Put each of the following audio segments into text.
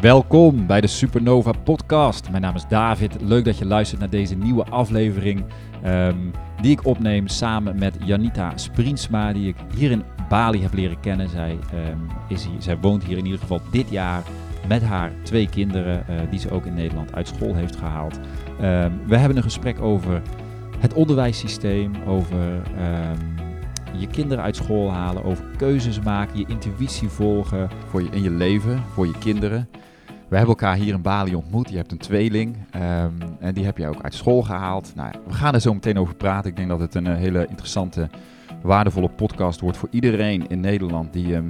Welkom bij de Supernova Podcast. Mijn naam is David. Leuk dat je luistert naar deze nieuwe aflevering. ehm, die ik opneem samen met Janita Spriensma, die ik hier in Bali heb leren kennen. Zij, ehm, is zij woont hier in ieder geval dit jaar met haar twee kinderen, eh, die ze ook in Nederland uit school heeft gehaald. Ehm, we hebben een gesprek over het onderwijssysteem, over je kinderen uit school halen, over keuzes maken, je intuïtie volgen voor je, in je leven, voor je kinderen. We hebben elkaar hier in Bali ontmoet. Je hebt een tweeling ehm, en die heb je ook uit school gehaald. Nou, we gaan er zo meteen over praten. Ik denk dat het een eh, hele interessante, waardevolle podcast wordt voor iedereen in Nederland die, ehm,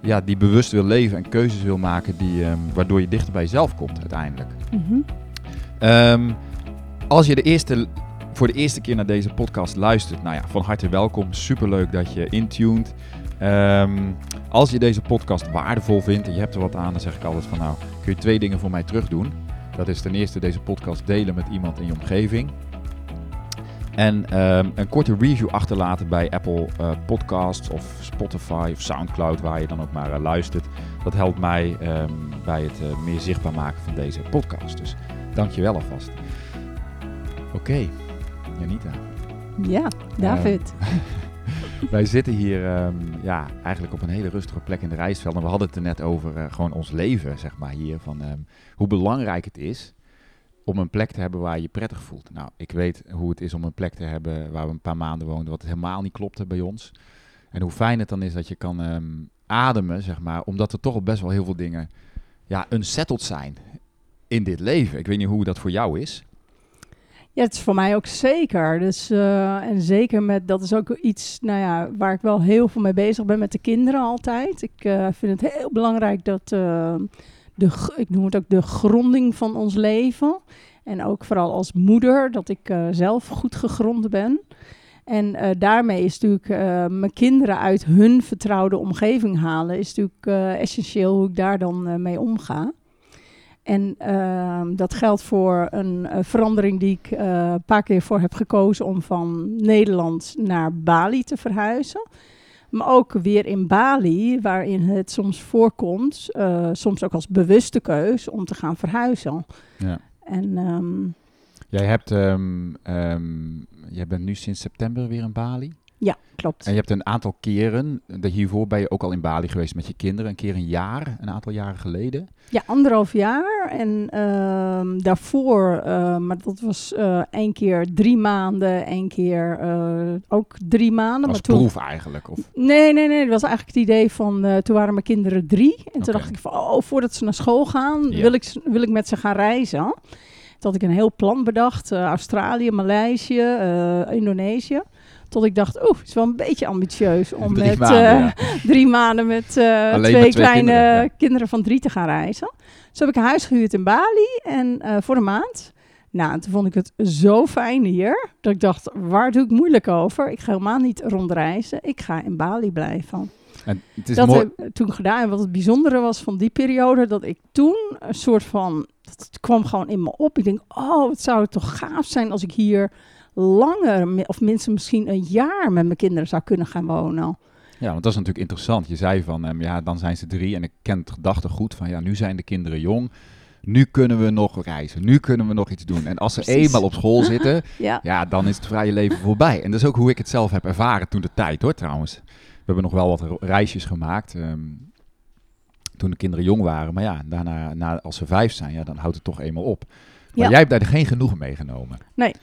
ja, die bewust wil leven en keuzes wil maken die, ehm, waardoor je dichter bij jezelf komt uiteindelijk. Mhm. Als je de eerste, voor de eerste keer naar deze podcast luistert, nou ja, van harte welkom. Superleuk dat je intuned. Als je deze podcast waardevol vindt en je hebt er wat aan, dan zeg ik altijd van nou, kun je twee dingen voor mij terug doen. Dat is ten eerste deze podcast delen met iemand in je omgeving. En ehm, een korte review achterlaten bij Apple eh, Podcasts of Spotify of Soundcloud, waar je dan ook maar eh, luistert. Dat helpt mij ehm, bij het eh, meer zichtbaar maken van deze podcast. Dus dank je wel alvast. Oké, Janita. Ja, David. Wij zitten hier ehm, ja, eigenlijk op een hele rustige plek in de Rijsveld. En we hadden het er net over eh, gewoon ons leven, zeg maar, hier. Van ehm, hoe belangrijk het is om een plek te hebben waar je je prettig voelt. Nou, ik weet hoe het is om een plek te hebben waar we een paar maanden woonden, wat helemaal niet klopte bij ons. En hoe fijn het dan is dat je kan ehm, ademen, zeg maar, omdat er toch al best wel heel veel dingen ja, unsettled zijn in dit leven. Ik weet niet hoe dat voor jou is. Ja, het is voor mij ook zeker. Dus, eh, en zeker met, dat is ook iets nou ja, waar ik wel heel veel mee bezig ben met de kinderen altijd. Ik eh, vind het heel belangrijk dat, eh, de, ik noem het ook de gronding van ons leven. En ook vooral als moeder, dat ik zelf goed gegrond ben. En daarmee is natuurlijk mijn kinderen uit hun vertrouwde omgeving halen, is natuurlijk essentieel hoe ik daar dan mee omga. En ehm, dat geldt voor een eh, verandering die ik eh, een paar keer voor heb gekozen om van Nederland naar Bali te verhuizen. Maar ook weer in Bali, waarin het soms voorkomt, eh, soms ook als bewuste keus, om te gaan verhuizen. Ja. En ehm, Jij, hebt, ehm, jij bent nu sinds september weer in Bali. Ja, klopt. En je hebt een aantal keren, hiervoor ben je ook al in Bali geweest met je kinderen. Een keer een jaar, een aantal jaren geleden. Ja, anderhalf jaar. En ehm, daarvoor, eh, maar dat was eh één keer drie maanden, één keer eh, ook drie maanden. Als maar toen, proef eigenlijk. Of, Nee, nee, nee. Dat was eigenlijk het idee van, eh, toen waren mijn kinderen drie. En toen dacht ik van, oh, voordat ze naar school gaan, wil, ik, wil ik met ze gaan reizen. Toen had ik een heel plan bedacht. Australië, Maleisië, Indonesië. Tot ik dacht, oeh, het is wel een beetje ambitieus om Drie met maanden, eh, ja. drie maanden met eh, twee met twee kleine kinderen, van drie te gaan reizen. Dus heb ik een huis gehuurd in Bali en eh, voor een maand. Nou, en toen vond ik het zo fijn hier, dat ik dacht, waar doe ik moeilijk over? Ik ga helemaal niet rondreizen, ik ga in Bali blijven. en het is dat mooi. heb ik toen gedaan. En wat het bijzondere was van die periode, dat ik toen een soort van, het kwam gewoon in me op. Ik denk, oh, wat zou het toch gaaf zijn als ik hier langer, of minstens misschien een jaar met mijn kinderen zou kunnen gaan wonen. Ja, want dat is natuurlijk interessant. Je zei van, ehm, ja, dan zijn ze drie. En ik ken het gedachtegoed van, ja, nu zijn de kinderen jong. Nu kunnen we nog reizen. Nu kunnen we nog iets doen. En als ze Precies. eenmaal op school zitten, Ja, ja, dan is het vrije leven voorbij. En dat is ook hoe ik het zelf heb ervaren toen de tijd, hoor, trouwens. We hebben nog wel wat reisjes gemaakt. ehm, toen de kinderen jong waren. Maar ja, daarna, na, als ze vijf zijn, ja, dan houdt het toch eenmaal op. Maar Ja. jij hebt daar geen genoegen meegenomen. Nee.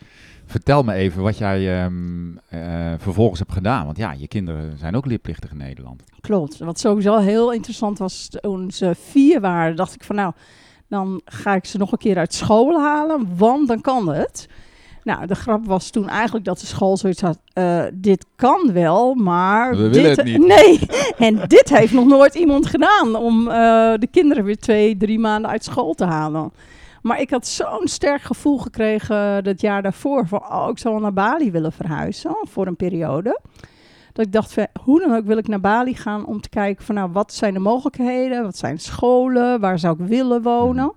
Vertel me even wat jij ehm, eh, vervolgens hebt gedaan. Want ja, je kinderen zijn ook leerplichtig in Nederland. klopt. Wat sowieso heel interessant was, toen ze vier waren, dacht ik van nou, dan ga ik ze nog een keer uit school halen, want dan kan het. Nou, de grap was toen eigenlijk dat de school zoiets had, eh, dit kan wel, maar... We dit, willen het niet. Nee, en dit heeft nog nooit iemand gedaan, om eh, de kinderen weer twee, drie maanden uit school te halen. Maar ik had zo'n sterk gevoel gekregen dat jaar daarvoor van, oh, ik zou wel naar Bali willen verhuizen voor een periode. Dat ik dacht, hoe dan ook wil ik naar Bali gaan om te kijken van, nou, wat zijn de mogelijkheden? Wat zijn scholen? Waar zou ik willen wonen?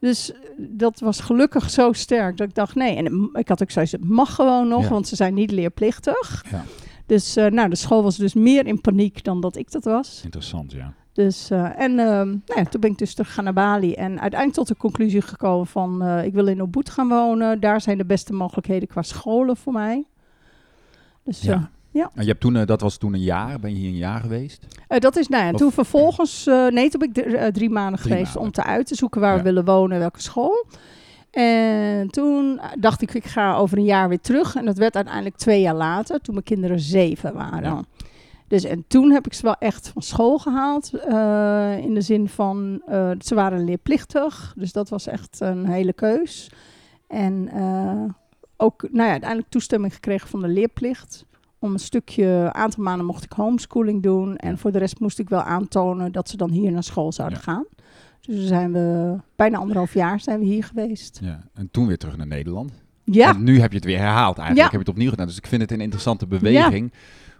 Dus eh, dat was gelukkig zo sterk dat ik dacht, nee. En ik had ook zoiets, het mag gewoon nog, Ja. want ze zijn niet leerplichtig. Ja. Dus eh, nou, de school was dus meer in paniek dan dat ik dat was. Interessant, ja. Dus, eh, en ehm, nou ja, toen ben ik dus terug naar Bali en uiteindelijk tot de conclusie gekomen van eh, ik wil in Ubud gaan wonen. Daar zijn de beste mogelijkheden qua scholen voor mij. Dus Ja. eh, ja. En je hebt toen, dat was toen een jaar, ben je hier een jaar geweest? Dat is, nou ja, Of- toen vervolgens, nee, toen ben ik dr- drie maanden Drie geweest maanden. om te uit te zoeken waar Ja. we willen wonen en welke school. En toen dacht ik, ik ga over een jaar weer terug. En dat werd uiteindelijk twee jaar later, toen mijn kinderen zeven waren. Ja. Dus en toen heb ik ze wel echt van school gehaald. eh, in de zin van, eh, ze waren leerplichtig. Dus dat was echt een hele keus. En eh, ook, nou ja, uiteindelijk toestemming gekregen van de leerplicht. Om een stukje aantal maanden mocht ik homeschooling doen. En Ja. voor de rest moest ik wel aantonen dat ze dan hier naar school zouden Ja. gaan. Dus zijn we bijna anderhalf jaar zijn we hier geweest. Ja. En toen weer terug naar Nederland. Ja, En nu heb je het weer herhaald eigenlijk. Ja. Heb je het opnieuw gedaan. Dus ik vind het een interessante beweging.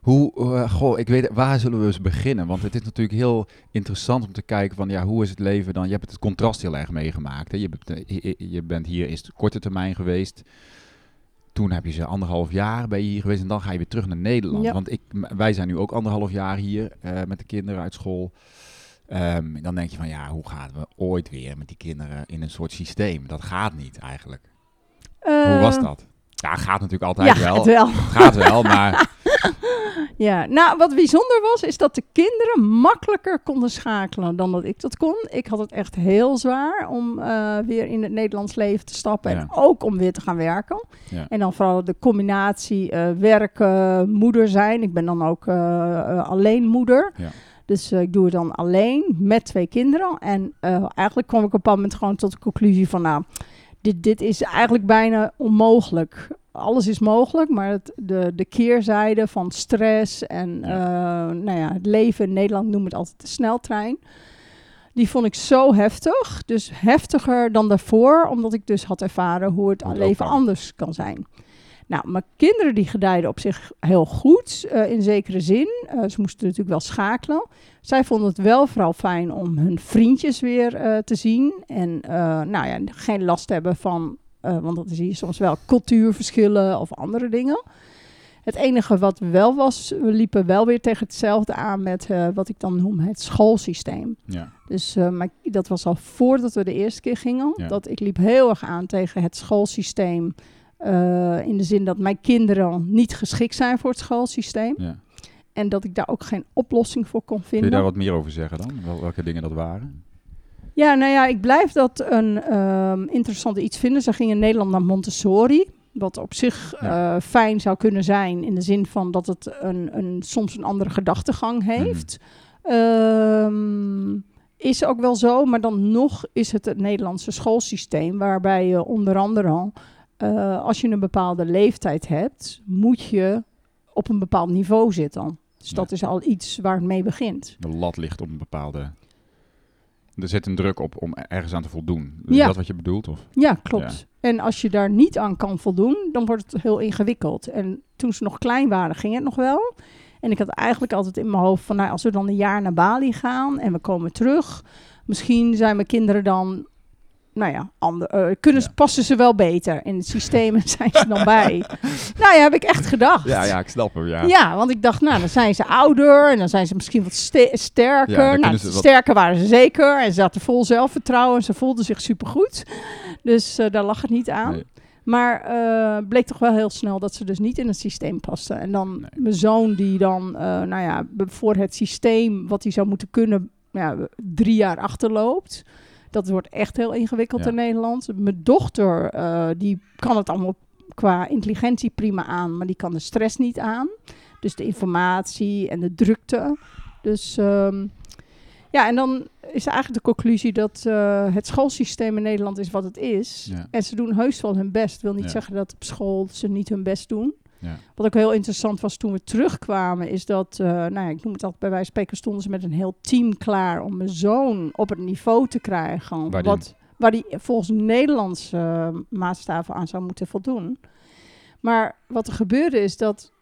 Hoe, eh, goh, ik weet, waar zullen we eens beginnen? Want het is natuurlijk heel interessant om te kijken van, ja, hoe is het leven dan? Je hebt het contrast heel erg meegemaakt. Hè? Je, bent, eh, je- bent hier eerst korte termijn geweest. Toen heb je ze anderhalf jaar ben je hier geweest en dan ga je weer terug naar Nederland. Ja. Want ik, wij zijn nu ook anderhalf jaar hier eh, met de kinderen uit school. Ehm, en dan denk je van, ja, hoe gaan we ooit weer met die kinderen in een soort systeem? Dat gaat niet eigenlijk. Hoe was Eh, dat? Ja, gaat natuurlijk altijd Ja, wel. het wel. Gaat wel, maar Ja, nou wat bijzonder was, is dat de kinderen makkelijker konden schakelen dan dat ik dat kon. Ik had het echt heel zwaar om eh, weer in het Nederlands leven te stappen Ja. en ook om weer te gaan werken. ja. En dan vooral de combinatie eh, werken, moeder zijn. Ik ben dan ook eh, alleen moeder. Ja. Dus ik doe het dan alleen met twee kinderen. En eigenlijk kwam ik op een moment gewoon tot de conclusie van... nou, dit, dit is eigenlijk bijna onmogelijk. Alles is mogelijk, maar het, de, de keerzijde van stress en eh, nou ja, het leven in Nederland noemen het altijd de sneltrein. Die vond ik zo heftig. Dus heftiger dan daarvoor, omdat ik dus had ervaren hoe het leven kan. anders kan zijn. Nou, mijn kinderen die gedijden op zich heel goed, eh, in zekere zin. Eh, ze moesten natuurlijk wel schakelen. Zij vonden het wel vooral fijn om hun vriendjes weer te zien. En nou ja, geen last hebben van, eh, want dat is hier soms wel cultuurverschillen of andere dingen. Het enige wat wel was, we liepen wel weer tegen hetzelfde aan met eh, wat ik dan noem het schoolsysteem. ja. Dus eh, maar dat was al voordat we de eerste keer gingen. Ja. Dat ik liep heel erg aan tegen het schoolsysteem. in de zin dat mijn kinderen niet geschikt zijn voor het schoolsysteem. ja. En dat ik daar ook geen oplossing voor kon Kun je vinden. daar wat meer over zeggen dan? Wel, welke dingen dat waren? Ja, nou ja, ik blijf dat een ehm interessante iets vinden. Ze gingen in Nederland naar Montessori. Wat op zich Ja. eh, fijn zou kunnen zijn. In de zin van dat het een, een, soms een andere gedachtegang heeft. Ehm, is ook wel zo, maar dan nog is het het Nederlandse schoolsysteem. Waarbij je onder andere al, eh, als je een bepaalde leeftijd hebt, moet je op een bepaald niveau zitten. Dus Ja. dat is al iets waar het mee begint. De lat ligt op een bepaalde... Er zit een druk op om ergens aan te voldoen. Is Ja. dat wat je bedoelt? Of? Ja, klopt. En als je daar niet aan kan voldoen, dan wordt het heel ingewikkeld. En toen ze nog klein waren, ging het nog wel. En ik had eigenlijk altijd in mijn hoofd van, nou, als we dan een jaar naar Bali gaan en we komen terug, misschien zijn mijn kinderen dan, nou ja, ander, eh, kunnen ze, Ja. passen ze wel beter in het systeem en zijn ze dan bij. nou ja, heb ik echt gedacht. Ja, ja, ik snap hem, ja. Ja, want ik dacht, nou, dan zijn ze ouder en dan zijn ze misschien wat ste- sterker. Ja, nou, wat- sterker waren ze zeker en ze hadden vol zelfvertrouwen en ze voelden zich supergoed. Dus eh, daar lag het niet aan. Nee. Maar eh, bleek toch wel heel snel dat ze dus niet in het systeem pasten. En dan Nee. mijn zoon die dan, nou ja, voor het systeem wat hij zou moeten kunnen, ja, drie jaar achterloopt. Dat wordt echt heel ingewikkeld Ja. in Nederland. Mijn dochter, eh, die kan het allemaal qua intelligentie prima aan, maar die kan de stress niet aan. Dus de informatie en de drukte. Dus ehm, ja, en dan is eigenlijk de conclusie dat eh, het schoolsysteem in Nederland is wat het is. Ja. En ze doen heus wel hun best. wil niet Ja. zeggen dat op school ze niet hun best doen. Ja. Wat ook heel interessant was toen we terugkwamen, is dat, eh, nou ja, ik noem het altijd bij wijze van spreken, stonden ze met een heel team klaar om mijn zoon op het niveau te krijgen. Waar die- wat, waar die volgens Nederlandse eh, maatstaven aan zou moeten voldoen. Maar wat er gebeurde is dat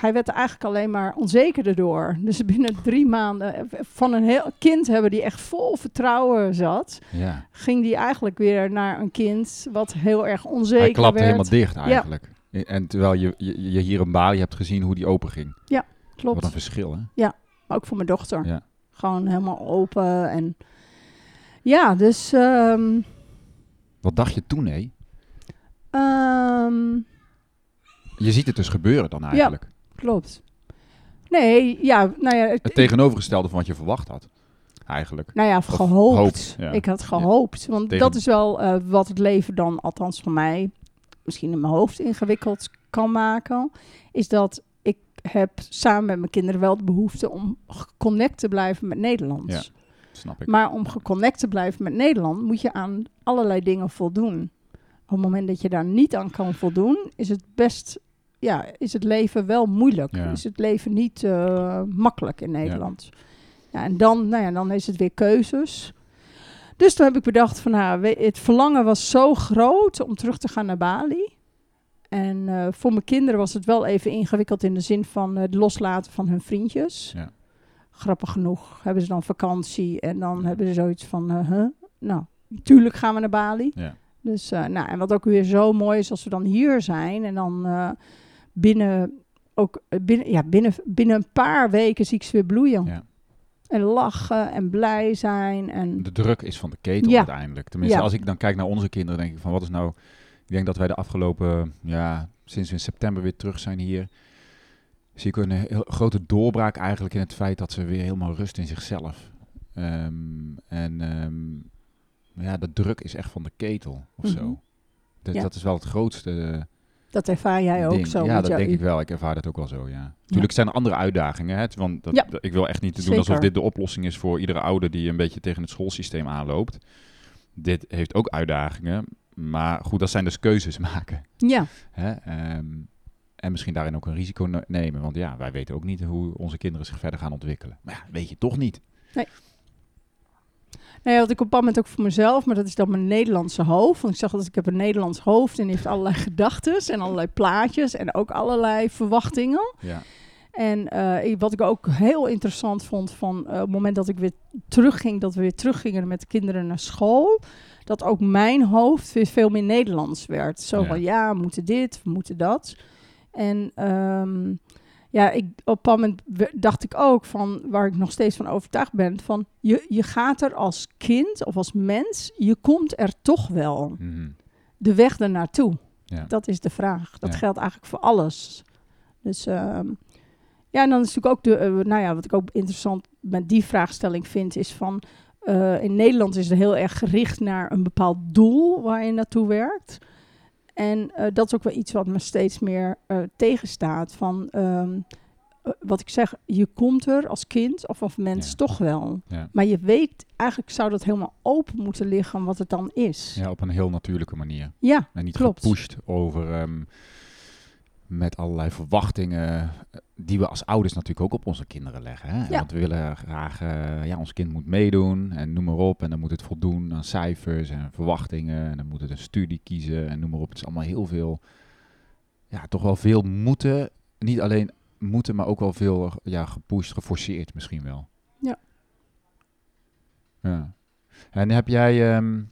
hij werd er eigenlijk alleen maar onzekerder door. Dus binnen drie maanden, eh, van een heel kind hebben die echt vol vertrouwen zat, ja. ging die eigenlijk weer naar een kind wat heel erg onzeker Hij klapte werd. helemaal dicht eigenlijk. En terwijl je, je, je hier in Bali hebt gezien hoe die open ging. Klopt. Wat een verschil, hè? Maar ook voor mijn dochter. Ja. Gewoon helemaal open. En ja, dus... ehm, Wat dacht je toen, hé? ehm, Je ziet het dus gebeuren dan eigenlijk. klopt. Nee, ja, nou ja... Het tegenovergestelde van wat je verwacht had. Eigenlijk. Nou ja, gehoopt. hoopt, ja. Ik had gehoopt. Want Tegen- dat is wel eh, wat het leven dan, althans voor mij, misschien in mijn hoofd ingewikkeld kan maken. Is dat ik heb samen met mijn kinderen wel de behoefte om geconnect te blijven met Nederlands. Ja. Snap ik. Maar om geconnect te blijven met Nederland moet je aan allerlei dingen voldoen. Op het moment dat je daar niet aan kan voldoen, is het best, ja, is het leven wel moeilijk. Ja. Is het leven niet eh, makkelijk in Nederland. Ja. en dan, nou ja, dan is het weer keuzes. Dus toen heb ik bedacht van, nou, het verlangen was zo groot om terug te gaan naar Bali. En eh, voor mijn kinderen was het wel even ingewikkeld in de zin van het loslaten van hun vriendjes. Ja. Grappig genoeg hebben ze dan vakantie en dan hebben ze zoiets van, eh, huh? nou, natuurlijk gaan we naar Bali. Ja. Dus, eh, nou, en wat ook weer zo mooi is als we dan hier zijn en dan eh, binnen, ook eh, binnen, ja, binnen, binnen een paar weken zie ik ze weer bloeien. En lachen en blij zijn. En De druk is van de ketel Ja. uiteindelijk. Tenminste, Ja. als ik dan kijk naar onze kinderen, denk ik van wat is nou... Ik denk dat wij de afgelopen, ja, sinds we in september weer terug zijn hier... zie ik een heel grote doorbraak eigenlijk in het feit dat ze weer helemaal rust in zichzelf. Ehm, en ehm, ja, de druk is echt van de ketel of Mhm. zo. Dat, Ja. dat is wel het grootste dat ervaar jij ook ding. zo. ja, dat jou- denk ik wel. Ik ervaar dat ook wel zo, ja. Natuurlijk zijn er andere uitdagingen. Hè? Want dat, Ja. ik wil echt niet doen Zeker. alsof dit de oplossing is voor iedere ouder die een beetje tegen het schoolsysteem aanloopt. Dit heeft ook uitdagingen. Maar goed, dat zijn dus keuzes maken. Ja, Hè? Ehm, en misschien daarin ook een risico ne- nemen. Want ja, wij weten ook niet hoe onze kinderen zich verder gaan ontwikkelen. Maar ja, weet je toch niet. Nee, wat ik op een moment ook voor mezelf, maar dat is dan mijn Nederlandse hoofd. Want ik zag dat ik heb een Nederlands hoofd en heeft allerlei gedachten en allerlei plaatjes en ook allerlei verwachtingen. Ja, En eh, wat ik ook heel interessant vond van eh, het moment dat ik weer terugging, dat we weer teruggingen met de kinderen naar school, dat ook mijn hoofd weer veel meer Nederlands werd. Zo Ja. van ja, we moeten dit, we moeten dat. En ehm, ja, ik, op een moment dacht ik ook van, waar ik nog steeds van overtuigd ben, van je, je gaat er als kind of als mens, je komt er toch wel. Mhm. De weg ernaartoe. Ja. Dat is de vraag. Dat Ja. geldt eigenlijk voor alles. Dus ehm, ja, en dan is natuurlijk ook de, eh, nou ja, wat ik ook interessant met die vraagstelling vind, is van eh, in Nederland is het heel erg gericht naar een bepaald doel waar je naartoe werkt. En eh, dat is ook wel iets wat me steeds meer eh, tegenstaat. Van ehm, eh, wat ik zeg, je komt er als kind of als mens Ja. toch wel. Ja. Maar je weet, eigenlijk zou dat helemaal open moeten liggen wat het dan is. ja, op een heel natuurlijke manier. Ja, En niet Klopt. gepusht over ehm, met allerlei verwachtingen eh, die we als ouders natuurlijk ook op onze kinderen leggen. Hè? Ja. Want we willen graag, eh, ja, ons kind moet meedoen en noem maar op. En dan moet het voldoen aan cijfers en verwachtingen. En dan moet het een studie kiezen en noem maar op. Het is allemaal heel veel, ja, toch wel veel moeten. Niet alleen moeten, maar ook wel veel ja, gepusht, geforceerd misschien wel. Ja. Ja. En heb jij... ehm,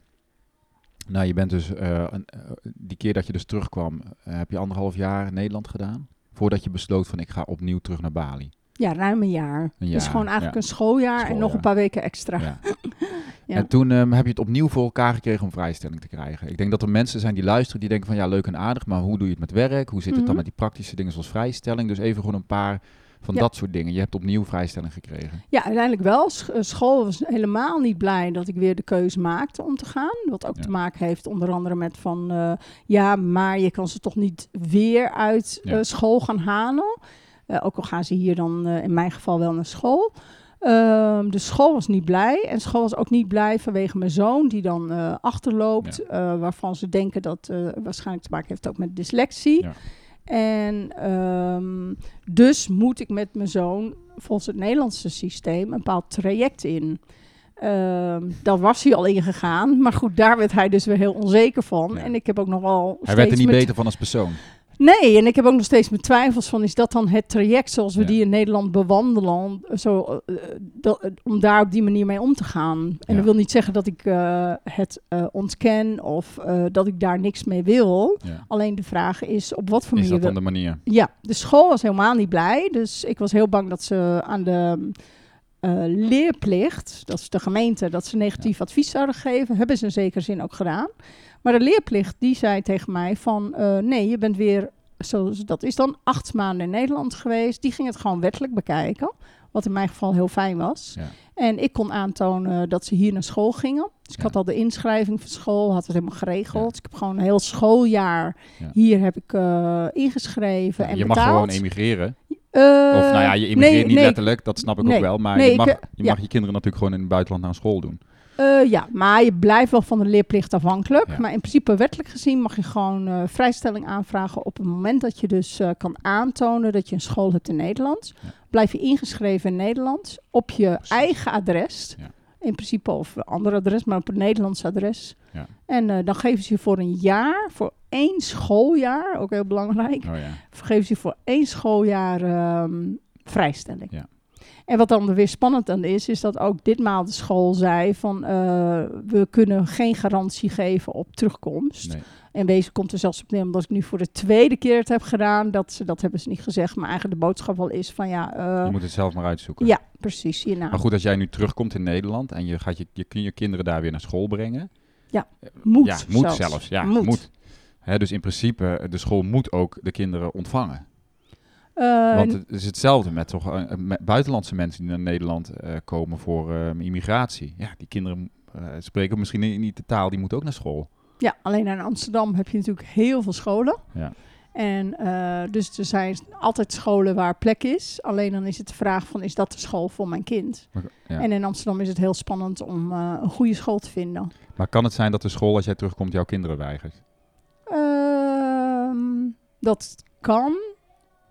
nou, je bent dus, eh, een- eh, die keer dat je dus terugkwam, eh, heb je anderhalf jaar in Nederland gedaan? Voordat je besloot van ik ga opnieuw terug naar Bali. Ja, ruim een jaar. Een Dus gewoon eigenlijk ja. een schooljaar, en nog een paar weken extra. Ja. Ja. En toen ehm, heb je het opnieuw voor elkaar gekregen om vrijstelling te krijgen. Ik denk dat er mensen zijn die luisteren die denken van ja, leuk en aardig, maar hoe doe je het met werk? Hoe zit het dan Mhm. met die praktische dingen zoals vrijstelling? Dus even gewoon een paar van Ja. dat soort dingen. Je hebt opnieuw vrijstelling gekregen. Ja, uiteindelijk wel. Eh, school was helemaal niet blij dat ik weer de keuze maakte om te gaan. Wat ook Ja. te maken heeft onder andere met van... eh, ja, maar je kan ze toch niet weer uit eh, school gaan halen. Ook al gaan ze hier dan in mijn geval wel naar school. Ehm, de school was niet blij. En school was ook niet blij vanwege mijn zoon, die dan achterloopt. waarvan ze denken dat eh, waarschijnlijk te maken heeft ook met dyslexie. Ja. En ehm, dus moet ik met mijn zoon volgens het Nederlandse systeem een bepaald traject in. Ehm dat was hij al ingegaan. Maar goed, daar werd hij dus weer heel onzeker van. Ja. En ik heb ook nog wel Hij werd er niet beter van als persoon. Nee, en ik heb ook nog steeds mijn twijfels van... is dat dan het traject zoals we Ja. die in Nederland bewandelen... Zo, eh, dat, om daar op die manier mee om te gaan. En Ja. dat wil niet zeggen dat ik eh, het eh, ontken... of dat ik daar niks mee wil. Ja. Alleen de vraag is op wat voor Is manier... dat we- dan de manier? ja, de school was helemaal niet blij. Dus ik was heel bang dat ze aan de leerplicht, dat is de gemeente, dat ze negatief advies zouden geven, hebben ze in zekere zin ook gedaan. Maar de leerplicht die zei tegen mij van eh, nee, je bent weer, zoals dat is dan, acht maanden in Nederland geweest. Die ging het gewoon wettelijk bekijken, wat in mijn geval heel fijn was. Ja. En ik kon aantonen dat ze hier naar school gingen. Dus ik Ja. had al de inschrijving van school, had het helemaal geregeld. Ja. Dus ik heb gewoon een heel schooljaar Ja. hier heb ik eh, ingeschreven en je mag betaald. gewoon emigreren. Eh, Of nou ja, je emigreert nee, niet nee, letterlijk, dat snap ik Nee. ook wel. Maar je, mag, je mag je kinderen natuurlijk gewoon in het buitenland naar school doen. Eh, ja, maar je blijft wel van de leerplicht afhankelijk. Ja. Maar in principe wettelijk gezien mag je gewoon eh, vrijstelling aanvragen op het moment dat je dus eh, kan aantonen dat je een school hebt in Nederland. Ja. Blijf je ingeschreven in Nederland op je Precies. eigen adres. Ja. In principe of een ander adres, maar op een Nederlands adres. Ja. En dan geven ze je voor een jaar, voor één schooljaar, ook heel belangrijk, Oh ja. geven ze je voor één schooljaar ehm, vrijstelling. Ja. En wat dan weer spannend aan is, is dat ook ditmaal de school zei van eh, we kunnen geen garantie geven op terugkomst. Nee. En wezen komt er zelfs op neer, omdat ik nu voor de tweede keer het heb gedaan, dat, ze, dat hebben ze niet gezegd, maar eigenlijk de boodschap wel is van ja, eh, Je moet het zelf maar uitzoeken. ja, precies, hierna. Maar goed, als jij nu terugkomt in Nederland en je gaat je, je, kun je kinderen daar weer naar school brengen. moet, ja, moet zelfs. zelfs. Ja, Moet. dus in principe, de school moet ook de kinderen ontvangen. Eh, Want het is hetzelfde met toch eh, met buitenlandse mensen die naar Nederland eh, komen voor eh, immigratie. Ja, die kinderen spreken misschien niet de taal, die moeten ook naar school. Ja, alleen in Amsterdam heb je natuurlijk heel veel scholen. Ja. En dus er zijn altijd scholen waar plek is. Alleen dan is het de vraag van, is dat de school voor mijn kind? Ja. En in Amsterdam is het heel spannend om een goede school te vinden. Maar kan het zijn dat de school, als jij terugkomt, jouw kinderen weigert? Ehm, dat kan.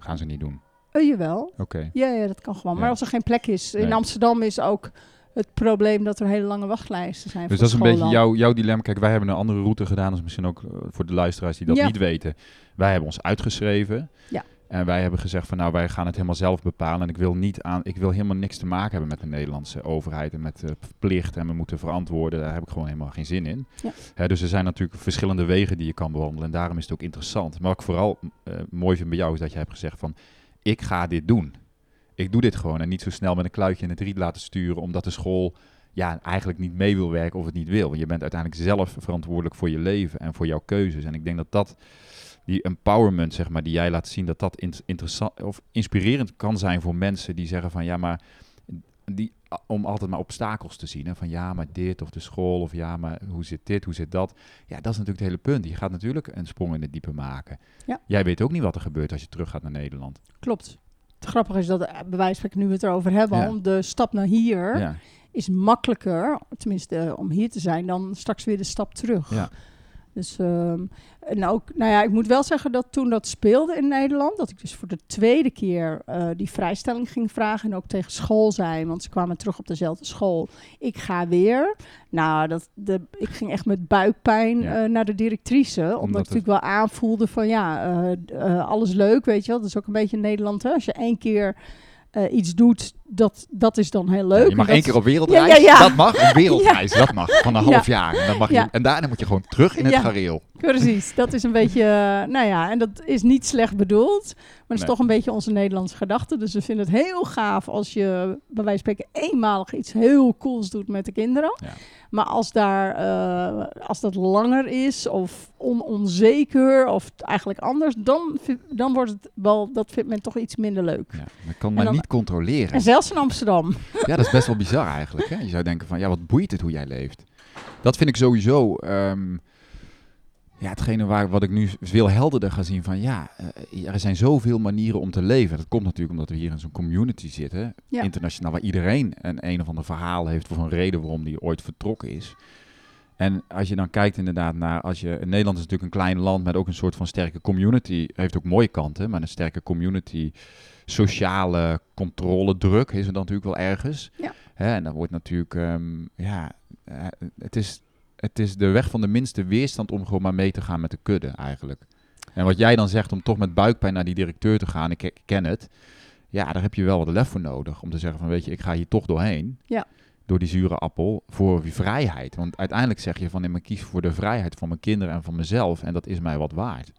Gaan ze niet doen. Uh, jawel. Oké. Ja, ja, dat kan gewoon. Ja. Maar als er geen plek is. In. Amsterdam is ook het probleem dat er hele lange wachtlijsten zijn. Dus dat is een beetje jouw, jouw dilemma. Kijk, wij hebben een andere route gedaan. Dat is misschien ook eh, voor de luisteraars die dat Ja. niet weten. Wij hebben ons uitgeschreven. Ja. En wij hebben gezegd van nou, wij gaan het helemaal zelf bepalen. En ik wil, niet aan, ik wil helemaal niks te maken hebben met de Nederlandse overheid. En met uh, plicht en we moeten verantwoorden. Daar heb ik gewoon helemaal geen zin in. Ja. Hè, dus er zijn natuurlijk verschillende wegen die je kan bewandelen. En daarom is het ook interessant. Maar wat ik vooral eh, mooi vind bij jou is dat je hebt gezegd van ik ga dit doen. Ik doe dit gewoon. En niet zo snel met een kluitje in het riet laten sturen. Omdat de school ja, eigenlijk niet mee wil werken of het niet wil. Want je bent uiteindelijk zelf verantwoordelijk voor je leven en voor jouw keuzes. En ik denk dat dat, die empowerment, zeg maar, die jij laat zien, dat dat in- interessant of inspirerend kan zijn voor mensen die zeggen van ja, maar die om altijd maar obstakels te zien. Hè? Van ja, maar dit of de school of ja, maar hoe zit dit, hoe zit dat? Ja, dat is natuurlijk het hele punt. Je gaat natuurlijk een sprong in het diepe maken. Ja. Jij weet ook niet wat er gebeurt als je terug gaat naar Nederland. Klopt. Het grappige is dat, eh, bij wijze van nu we het erover hebben, Ja. om de stap naar hier Ja, is makkelijker, tenminste eh, om hier te zijn, dan straks weer de stap terug. ja. Dus, ehm, en ook, nou ja, ik moet wel zeggen dat toen dat speelde in Nederland, dat ik dus voor de tweede keer eh, die vrijstelling ging vragen en ook tegen school zei, want ze kwamen terug op dezelfde school. Ik ga weer. Nou, dat, de, ik ging echt met buikpijn Ja. eh, naar de directrice, omdat, Omdat ik natuurlijk wel aanvoelde van ja, eh, alles leuk, weet je wel. Dat is ook een beetje in Nederland, hè. Als je één keer iets doet, dat, dat is dan heel leuk. je mag één keer op wereldreis. Ja, ja, ja. Dat mag, een wereldreis. Dat mag, van een half jaar. En, dan mag je, en daarna moet je gewoon terug in het Ja. gareel. Precies, dat is een beetje, eh, nou ja, en dat is niet slecht bedoeld, maar het is Nee. toch een beetje onze Nederlandse gedachte. Dus we vinden het heel gaaf als je, bij wijze van spreken, eenmalig iets heel cools doet met de kinderen. Maar als, daar, eh, als dat langer is of on onzeker of eigenlijk anders, dan, dan wordt het wel, dat vindt men toch iets minder leuk. Ja, dat kan maar niet controleren. En zelfs in Amsterdam. Ja, dat is best wel bizar eigenlijk. Hè? Je zou denken van, ja, wat boeit het hoe jij leeft? Dat vind ik sowieso... ehm, ja, hetgene waar, wat ik nu veel helderder ga zien van... Ja, eh, er zijn zoveel manieren om te leven. Dat komt natuurlijk omdat we hier in zo'n community zitten. Ja. Internationaal, waar iedereen een een of ander verhaal heeft... of een reden waarom die ooit vertrokken is. En als je dan kijkt inderdaad naar... Als je, Nederland is natuurlijk een klein land met ook een soort van sterke community. Heeft ook mooie kanten, maar een sterke community... Sociale controledruk is er dan natuurlijk wel ergens. Ja. Hè, en dan wordt natuurlijk... ehm, ja, eh, het is het is de weg van de minste weerstand om gewoon maar mee te gaan met de kudde eigenlijk. En wat jij dan zegt om toch met buikpijn naar die directeur te gaan, ik, ik ken het. Ja, daar heb je wel wat lef voor nodig. Om te zeggen van weet je, ik ga hier toch doorheen. Ja. Door die zure appel voor die vrijheid. Want uiteindelijk zeg je van maar kies voor de vrijheid van mijn kinderen en van mezelf. En dat is mij wat waard.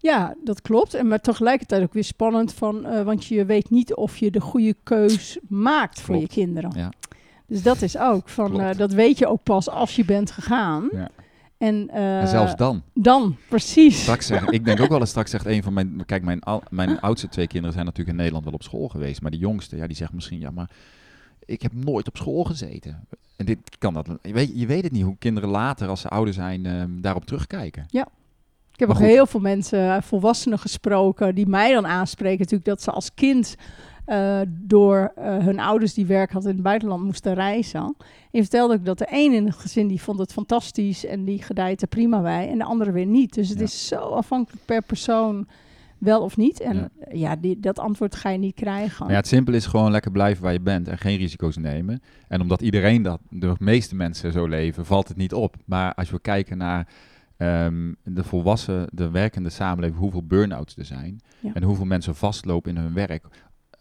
Ja, dat klopt. En maar tegelijkertijd ook weer spannend van, eh, want je weet niet of je de goede keus maakt voor je kinderen. Ja. Dus dat is ook van, eh, dat weet je ook pas als je bent gegaan. Ja. En, eh, En zelfs dan. dan, precies. Straks zeggen, ik denk ook wel eens straks zegt een van mijn, kijk, mijn, al- mijn oudste twee kinderen zijn natuurlijk in Nederland wel op school geweest, maar die jongste, ja, die zegt misschien, ja, maar ik heb nooit op school gezeten. En dit kan dat, je weet, je weet het niet hoe kinderen later, als ze ouder zijn, ehm, daarop terugkijken. Ik heb ook heel veel mensen, eh, volwassenen gesproken, die mij dan aanspreken natuurlijk dat ze als kind eh, door eh, hun ouders die werk hadden in het buitenland moesten reizen. En je vertelde ook dat de een in het gezin die vond het fantastisch en die gedijt er prima bij en de andere weer niet. Dus het Ja. is zo afhankelijk per persoon wel of niet. En Ja. ja, die, dat antwoord ga je niet krijgen. Maar ja, het simpel is gewoon lekker blijven waar je bent en geen risico's nemen. En omdat iedereen dat, de meeste mensen zo leven, valt het niet op. Maar als we kijken naar ehm, de volwassen, de werkende samenleving, hoeveel burn-outs er zijn. Ja. En hoeveel mensen vastlopen in hun werk.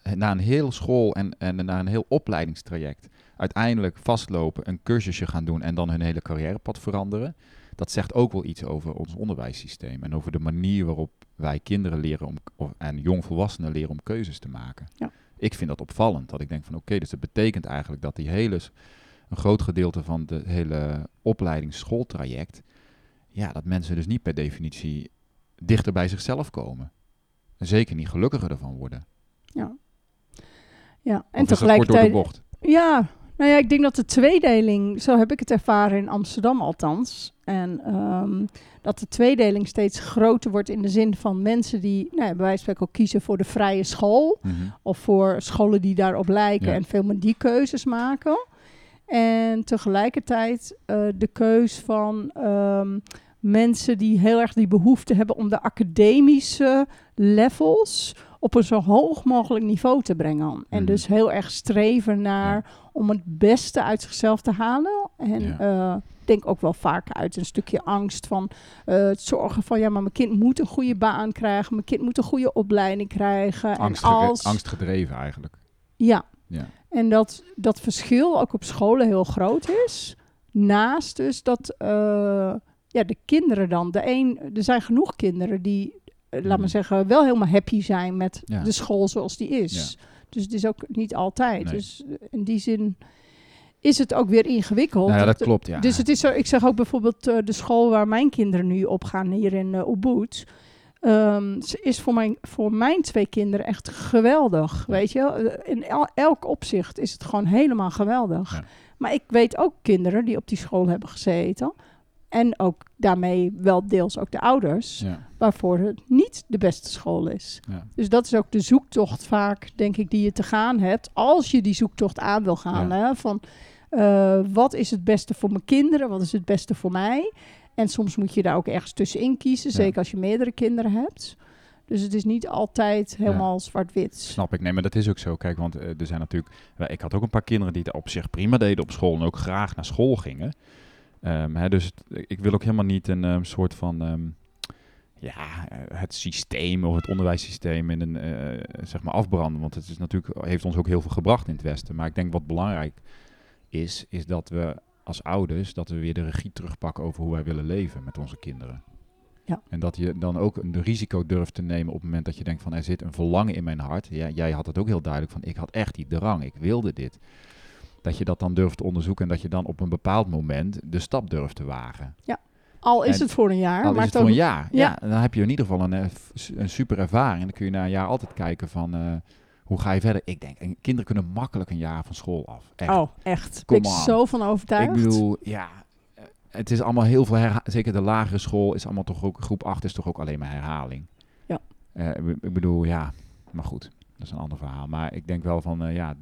eh, Na een heel school en, en na een heel opleidingstraject. Uiteindelijk vastlopen, een cursusje gaan doen en dan hun hele carrièrepad veranderen. Dat zegt ook wel iets over ons onderwijssysteem. En over de manier waarop wij kinderen leren om, of, en jongvolwassenen leren om keuzes te maken. Ja. Ik vind dat opvallend. Dat ik denk van oké, dus dat betekent eigenlijk dat die hele, een groot gedeelte van de hele opleidingsschooltraject, ja, dat mensen dus niet per definitie dichter bij zichzelf komen. En zeker niet gelukkiger ervan worden. Ja. Ja, En tegelijkertijd. Ja, nou ja, ik denk dat de tweedeling, zo heb ik het ervaren in Amsterdam althans. En ehm, dat de tweedeling steeds groter wordt in de zin van mensen die, nou ja, bij wijze van ook kiezen voor de vrije school. Mhm. Of voor scholen die daarop lijken Ja. en veel meer die keuzes maken. En tegelijkertijd eh, de keus van ehm, mensen die heel erg die behoefte hebben om de academische levels op een zo hoog mogelijk niveau te brengen. En Mhm. dus heel erg streven naar om het beste uit zichzelf te halen. En Ja. eh, ik denk ook wel vaak uit een stukje angst van eh, het zorgen van ja, maar mijn kind moet een goede baan krijgen, mijn kind moet een goede opleiding krijgen. Angstgedre- en als, Angstgedreven eigenlijk. ja, Ja. en dat dat verschil ook op scholen heel groot is. Naast dus dat eh, ja, de kinderen dan, de een, er zijn genoeg kinderen die, eh, laat Mhm. maar zeggen, wel helemaal happy zijn met Ja. de school zoals die is. Dus het is ook niet altijd. Nee. Dus eh, in die zin is het ook weer ingewikkeld. Nou ja, dat Het- klopt, ja. Dus het is zo, ik zeg ook bijvoorbeeld eh, de school waar mijn kinderen nu op gaan hier in eh Ubud. ehm, ze is voor mijn, voor mijn twee kinderen echt geweldig. Weet je, Eh, in el- elk opzicht is het gewoon helemaal geweldig. Ja. Maar ik weet ook kinderen die op die school hebben gezeten. En ook daarmee wel deels ook de ouders, ja. waarvoor het niet de beste school is. Ja. Dus dat is ook de zoektocht vaak, denk ik, die je te gaan hebt. Als je die zoektocht aan wil gaan. Hè, van eh, wat is het beste voor mijn kinderen? Wat is het beste voor mij? En soms moet je daar ook ergens tussenin kiezen. Zeker als je meerdere kinderen hebt. Dus het is niet altijd helemaal zwart-wit. Snap ik. Nee, maar dat is ook zo. Kijk, want eh, er zijn natuurlijk... Ik had ook een paar kinderen die het op zich prima deden op school en ook graag naar school gingen. Ehm, hè, dus het- ik wil ook helemaal niet een ehm, soort van... ehm, ja, eh, het systeem of het onderwijssysteem in een, eh, zeg maar afbranden. Want het is natuurlijk, heeft ons ook heel veel gebracht in het Westen. Maar ik denk wat belangrijk is, is dat we als ouders, dat we weer de regie terugpakken over hoe wij willen leven met onze kinderen. Ja. En dat je dan ook een risico durft te nemen op het moment dat je denkt van er zit een verlangen in mijn hart. Ja, jij had het ook heel duidelijk van ik had echt die drang, ik wilde dit. Dat je dat dan durft te onderzoeken en dat je dan op een bepaald moment de stap durft te wagen. Al is En- het voor een jaar. Al is maar het het voor een jaar. Ja. Ja. dan heb je in ieder geval een, eh, een super ervaring. En dan kun je na een jaar altijd kijken van eh, hoe ga je verder. Ik denk, en kinderen kunnen makkelijk een jaar van school af. Echt. Oh, echt. Kom ben ik on. zo van overtuigd. Ik bedoel, ja, eh, het is allemaal heel veel herha- Zeker de lagere school is allemaal toch ook, groep 8 is toch ook alleen maar herhaling. Ja. Ik- bedoel, ja, maar goed, dat is een ander verhaal. Maar ik denk wel van, ja,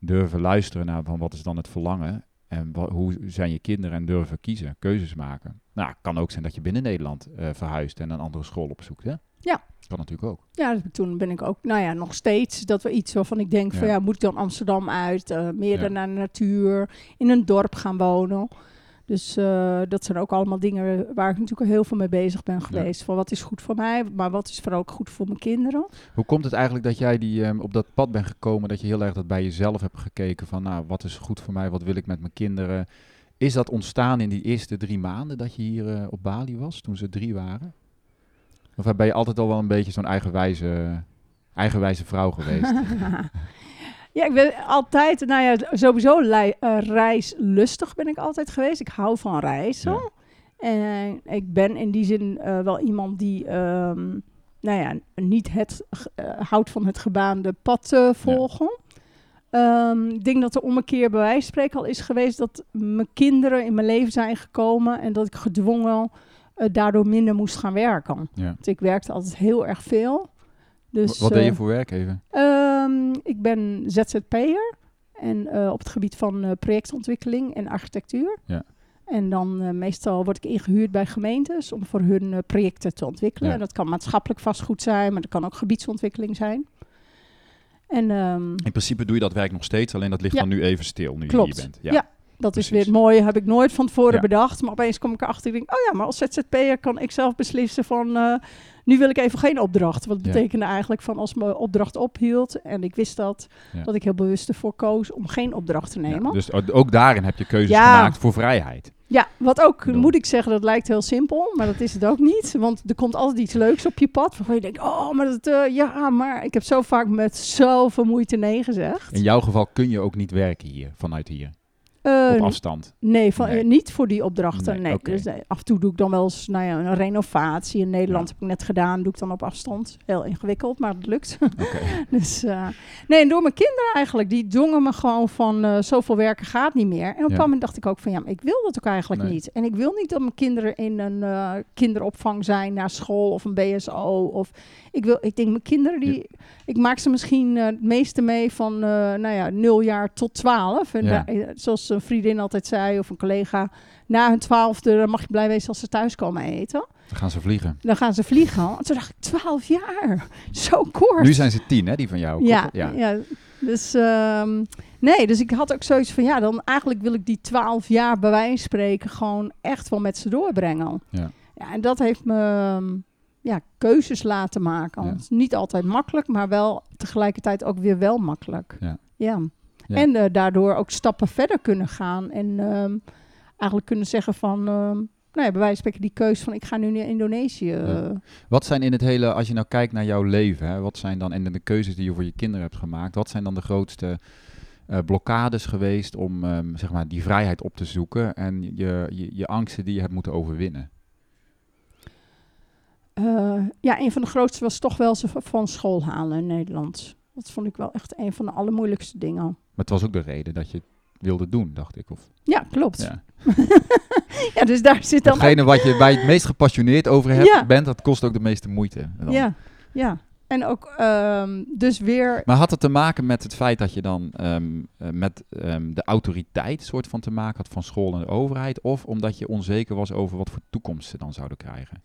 durven luisteren naar van wat is dan het verlangen. En hoe zijn je kinderen en durven kiezen, keuzes maken. Nou, het kan ook zijn dat je binnen Nederland eh, verhuist en een andere school opzoekt, hè? Ja. Kan natuurlijk ook. Ja, toen ben ik ook, nou ja, nog steeds dat we iets waarvan ik denk van Ja. moet ik dan Amsterdam uit, eh, meer Ja. naar de natuur, in een dorp gaan wonen. Dus eh, dat zijn ook allemaal dingen waar ik natuurlijk heel veel mee bezig ben geweest. Van wat is goed voor mij, maar wat is vooral ook goed voor mijn kinderen. Hoe komt het eigenlijk dat jij die, ehm, op dat pad bent gekomen, dat je heel erg dat bij jezelf hebt gekeken van, nou, wat is goed voor mij, wat wil ik met mijn kinderen? Is dat ontstaan in die eerste drie maanden dat je hier eh, op Bali was, toen ze drie waren? Of ben je altijd al wel een beetje zo'n eigenwijze, eigenwijze vrouw geweest? ja, ik ben altijd, nou ja, sowieso lei- eh, reislustig ben ik altijd geweest. Ik hou van reizen. Ja. En ik ben in die zin eh, wel iemand die, ehm, nou ja, niet het, eh, houdt van het gebaande pad volgen. Ehm, ik denk dat er om een keer bij wijze spreken al is geweest dat mijn kinderen in mijn leven zijn gekomen en dat ik gedwongen daardoor minder moest gaan werken. ja. Want ik werkte altijd heel erg veel. Dus, Wat deed je eh, voor werk even? Ehm, ik ben ZZP'er en eh, op het gebied van eh, projectontwikkeling en architectuur. Ja. En dan meestal word ik ingehuurd bij gemeentes om voor hun projecten te ontwikkelen. Ja. En dat kan maatschappelijk vastgoed zijn, maar dat kan ook gebiedsontwikkeling zijn. En ehm, In principe doe je dat werk nog steeds, alleen dat ligt Ja. dan nu even stil, nu Klopt. je hier bent. Ja. dat is weer het mooie, heb ik nooit van tevoren Ja. bedacht. Maar opeens kom ik erachter en denk, oh ja, maar als ZZP'er kan ik zelf beslissen van... nu wil ik even geen opdracht. Wat Ja. betekende eigenlijk van als mijn opdracht ophield... en ik wist dat, Ja. dat ik heel bewust ervoor koos om geen opdracht te Ja, nemen. Ja, dus ook daarin heb je keuzes Ja. gemaakt voor vrijheid. wat ook, Bedoel. moet ik zeggen, dat lijkt heel simpel... maar dat is het ook niet. Want er komt altijd iets leuks op je pad... waarvan je denkt, oh, maar dat, eh, ja, maar... ik heb zo vaak met zoveel moeite nee gezegd. In jouw geval kun je ook niet werken hier, vanuit hier, Eh, op afstand. Nee, van, Nee. eh, niet voor die opdrachten. Nee. Dus eh, af en toe doe ik dan wel eens nou ja, een renovatie. In Nederland Ja. heb ik net gedaan, doe ik dan op afstand. Heel ingewikkeld, maar het lukt. Oké. dus, eh, nee, en door mijn kinderen eigenlijk. Die dwongen me gewoon van eh, zoveel werken gaat niet meer. En op een Ja. moment dacht ik ook van ja, maar ik wil dat ook eigenlijk niet. En ik wil niet dat mijn kinderen in een eh, kinderopvang zijn naar school of een BSO. Of ik wil, ik denk mijn kinderen die, ik maak ze misschien eh, het meeste mee van eh, nou ja, 0 jaar tot 12. En daar- eh, zoals een vriendin altijd zei of een collega, na hun twaalfde dan mag je blij wezen als ze thuis komen eten. Dan gaan ze vliegen. Dan gaan ze vliegen. En toen dacht ik, 12 jaar, zo kort. Nu zijn ze tien, hè, die van jou. Ja, ja. ja. Dus ehm, nee, dus ik had ook zoiets van ja, dan eigenlijk wil ik die 12 jaar bij wijze spreken gewoon echt wel met ze doorbrengen. Ja. ja en dat heeft me ja, keuzes laten maken. Ja. Niet altijd makkelijk, maar wel tegelijkertijd ook weer wel makkelijk. Ja. ja. Ja. En eh, daardoor ook stappen verder kunnen gaan en ehm, eigenlijk kunnen zeggen van, ehm, nou ja, bij wijze van spreken die keuze van ik ga nu naar Indonesië. Wat zijn in het hele, als je nou kijkt naar jouw leven, hè, wat zijn dan, en de keuzes die je voor je kinderen hebt gemaakt, wat zijn dan de grootste eh, blokkades geweest om ehm, zeg maar die vrijheid op te zoeken en je, je, je angsten die je hebt moeten overwinnen? Eh, ja, een van de grootste was toch wel ze van school halen in Nederland. Dat vond ik wel echt een van de allermoeilijkste dingen. Maar het was ook de reden dat je het wilde doen, dacht ik. Of, Ja, klopt. Ja, ja. dus daar zit dan... Datgene wat je bij het meest gepassioneerd over hebt, Ja. bent, dat kost ook de meeste moeite. dan. Ja, ja. En ook ehm, dus weer... Maar had het te maken met het feit dat je dan ehm, eh, met ehm, de autoriteit soort van te maken had van school en de overheid? Of omdat je onzeker was over wat voor toekomst ze dan zouden krijgen?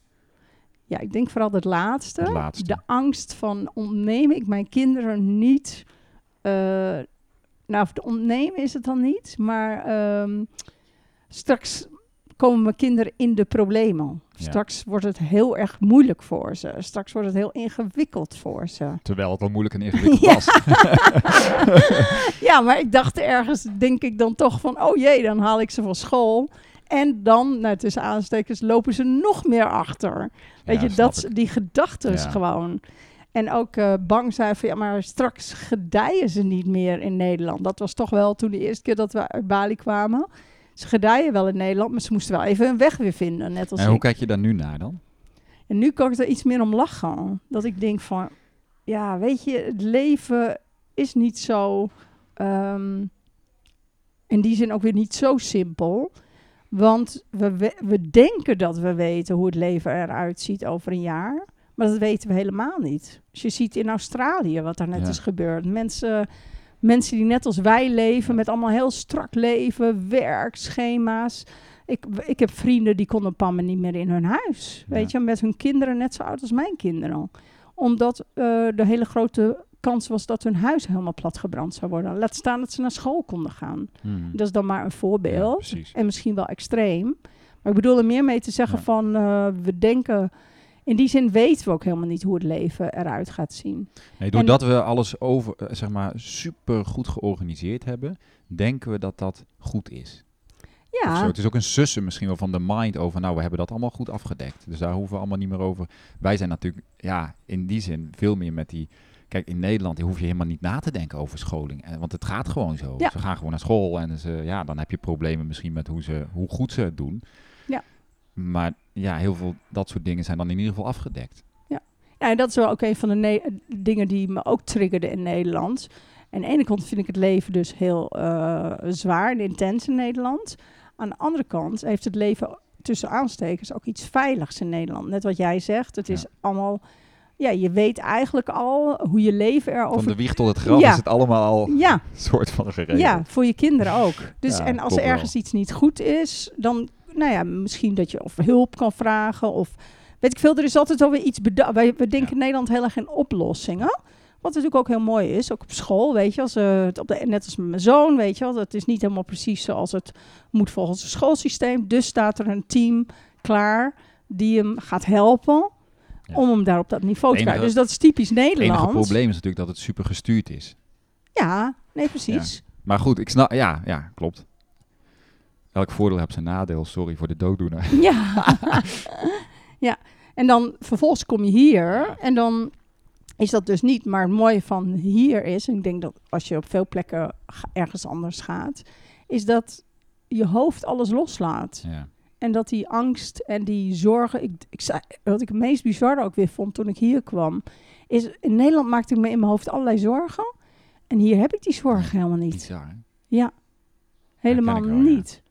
Ja, ik denk vooral het laatste. Het laatste. De angst van ontneem ik mijn kinderen niet... eh, nou, de ontnemen is het dan niet, maar ehm, straks komen mijn kinderen in de problemen. Ja. Straks wordt het heel erg moeilijk voor ze. Straks wordt het heel ingewikkeld voor ze. Terwijl het al moeilijk en ingewikkeld Ja. was. ja, maar ik dacht ergens, denk ik dan toch van, oh jee, dan haal ik ze van school. En dan, nou, tussen aanstekens, lopen ze nog meer achter. Weet Ja, je, dat, die gedachten gewoon. En ook eh, bang zijn van, ja, maar straks gedijen ze niet meer in Nederland. Dat was toch wel toen de eerste keer dat we uit Bali kwamen. Ze gedijen wel in Nederland, maar ze moesten wel even een weg weer vinden, net als En hoe ik. kijk je daar nu naar dan? En nu kan ik er iets meer om lachen. Dat ik denk van, ja, weet je, het leven is niet zo, ehm, in die zin ook weer niet zo simpel. Want we, we, we denken dat we weten hoe het leven eruit ziet over een jaar. Maar dat weten we helemaal niet. Als je ziet in Australië wat daar net Ja. is gebeurd. Mensen, mensen die net als wij leven, met allemaal heel strak leven, werk, schema's. Ik, ik heb vrienden die konden pammen niet meer in hun huis. Ja. Weet je, met hun kinderen net zo oud als mijn kinderen. Omdat eh, de hele grote kans was dat hun huis helemaal platgebrand zou worden. Laat staan dat ze naar school konden gaan. Hmm. Dat is dan maar een voorbeeld. en misschien wel extreem. Maar ik bedoel er meer mee te zeggen van... eh, we denken... In die zin weten we ook helemaal niet hoe het leven eruit gaat zien. Nee, doordat we alles over, eh, zeg maar, super goed georganiseerd hebben, denken we dat dat goed is. Ja, Het is ook een sussen misschien wel van de mind over, nou, we hebben dat allemaal goed afgedekt. Dus daar hoeven we allemaal niet meer over. Wij zijn natuurlijk, ja, in die zin veel meer met die... Kijk, in Nederland hoef je helemaal niet na te denken over scholing. Eh, Want het gaat gewoon zo. Ja. Ze gaan gewoon naar school en ze, ja, dan heb je problemen misschien met hoe, ze, hoe goed ze het doen. Ja. Maar ja, heel veel dat soort dingen zijn dan in ieder geval afgedekt. ja, en dat is wel ook een van de ne- dingen die me ook triggerden in Nederland. Aan de ene kant vind ik het leven dus heel eh, zwaar en intens in Nederland. Aan de andere kant heeft het leven tussen aanstekers ook iets veiligs in Nederland. Net wat jij zegt, het is Ja. allemaal... Ja, je weet eigenlijk al hoe je leven erover... Van de wieg tot het graf Ja. is het allemaal al Ja, een soort van geregeld. Ja, voor je kinderen ook. Dus Ja, en als er ergens iets niet goed is, dan, nou ja, misschien dat je of hulp kan vragen of weet ik veel. Er is altijd wel weer iets bedacht. Wij we denken in Nederland heel erg in oplossingen. Wat natuurlijk ook heel mooi is, ook op school, weet je, als, eh, het op de, net als mijn zoon, weet je wel, dat is niet helemaal precies zoals het moet volgens het schoolsysteem. Dus staat er een team klaar die hem gaat helpen Ja. om hem daar op dat niveau te krijgen. Dus dat is typisch Het enige Nederland. probleem is natuurlijk dat het super gestuurd is. Ja, nee, precies. Maar goed, ik snap, ja, ja, klopt. Elk voordeel heeft zijn nadeel. Sorry voor de dooddoener. Ja. ja. En dan vervolgens kom je hier en dan is dat dus niet. Maar het mooie van hier is, en ik denk dat als je op veel plekken ergens anders gaat, is dat je hoofd alles loslaat. Ja. En dat die angst en die zorgen. Ik, ik zei, wat ik het meest bizarre ook weer vond toen ik hier kwam, is in Nederland maakte ik me in mijn hoofd allerlei zorgen. En hier heb ik die zorgen helemaal niet. Bizar, hè? Ja, helemaal wel, niet.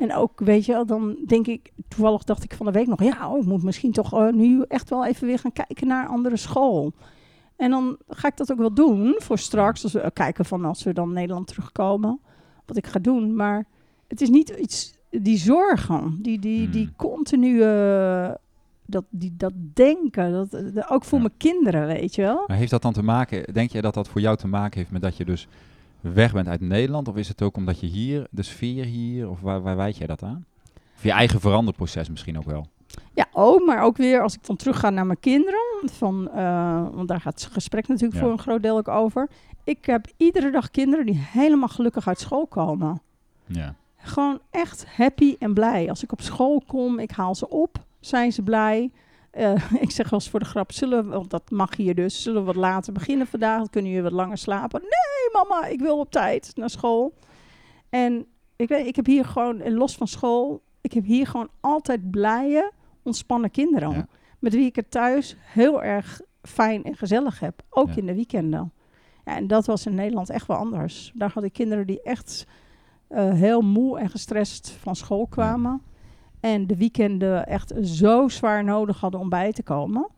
En ook, weet je wel, dan denk ik, toevallig dacht ik van de week nog, ja, oh, ik moet misschien toch eh, nu echt wel even weer gaan kijken naar andere school. En dan ga ik dat ook wel doen voor straks, als we eh, kijken van als we dan Nederland terugkomen, wat ik ga doen. Maar het is niet iets, die zorgen, die, die, die Hmm. continue, dat, die, dat denken, dat, ook voor Ja. mijn kinderen, weet je wel. Maar heeft dat dan te maken, denk jij dat dat voor jou te maken heeft met dat je dus weg bent uit Nederland? Of is het ook omdat je hier, de sfeer hier, of waar, waar wijd jij dat aan? Of je eigen veranderproces misschien ook wel? Ja, ook, maar ook weer als ik dan terug ga naar mijn kinderen, van, eh, want daar gaat het gesprek natuurlijk Ja. voor een groot deel ook over. Ik heb iedere dag kinderen die helemaal gelukkig uit school komen. Ja. Gewoon echt happy en blij. Als ik op school kom, ik haal ze op, zijn ze blij. Eh, ik zeg wel eens voor de grap, zullen we, want dat mag hier dus, zullen we wat later beginnen vandaag? Dan kunnen jullie wat langer slapen. Nee, mama, ik wil op tijd naar school. En ik, weet, ik heb hier gewoon, los van school, ik heb hier gewoon altijd blije, ontspannen kinderen. Ja. Met wie ik het thuis heel erg fijn en gezellig heb. Ook Ja. in de weekenden. Ja, en dat was in Nederland echt wel anders. Daar had ik kinderen die echt eh, heel moe en gestrest van school kwamen. En de weekenden echt zo zwaar nodig hadden om bij te komen.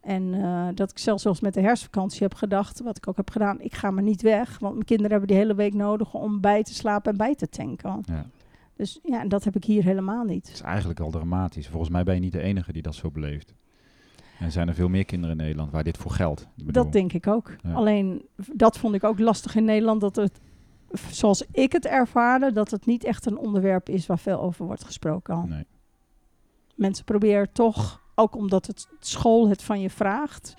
En eh, dat ik zelfs zoals met de herfstvakantie heb gedacht, wat ik ook heb gedaan, ik ga maar niet weg. Want mijn kinderen hebben die hele week nodig om bij te slapen en bij te tanken. ja. Dus ja, en dat heb ik hier helemaal Het niet. is eigenlijk al dramatisch. Volgens mij ben je niet de enige die dat zo beleeft. En zijn er veel meer kinderen in Nederland waar dit voor geldt. Bedoel, Dat denk ik ook. Ja. Alleen dat vond ik ook lastig in Nederland, dat het, zoals ik het ervaarde, dat het niet echt een onderwerp is waar veel over wordt gesproken. Nee. Mensen proberen toch, ook omdat het school het van je vraagt,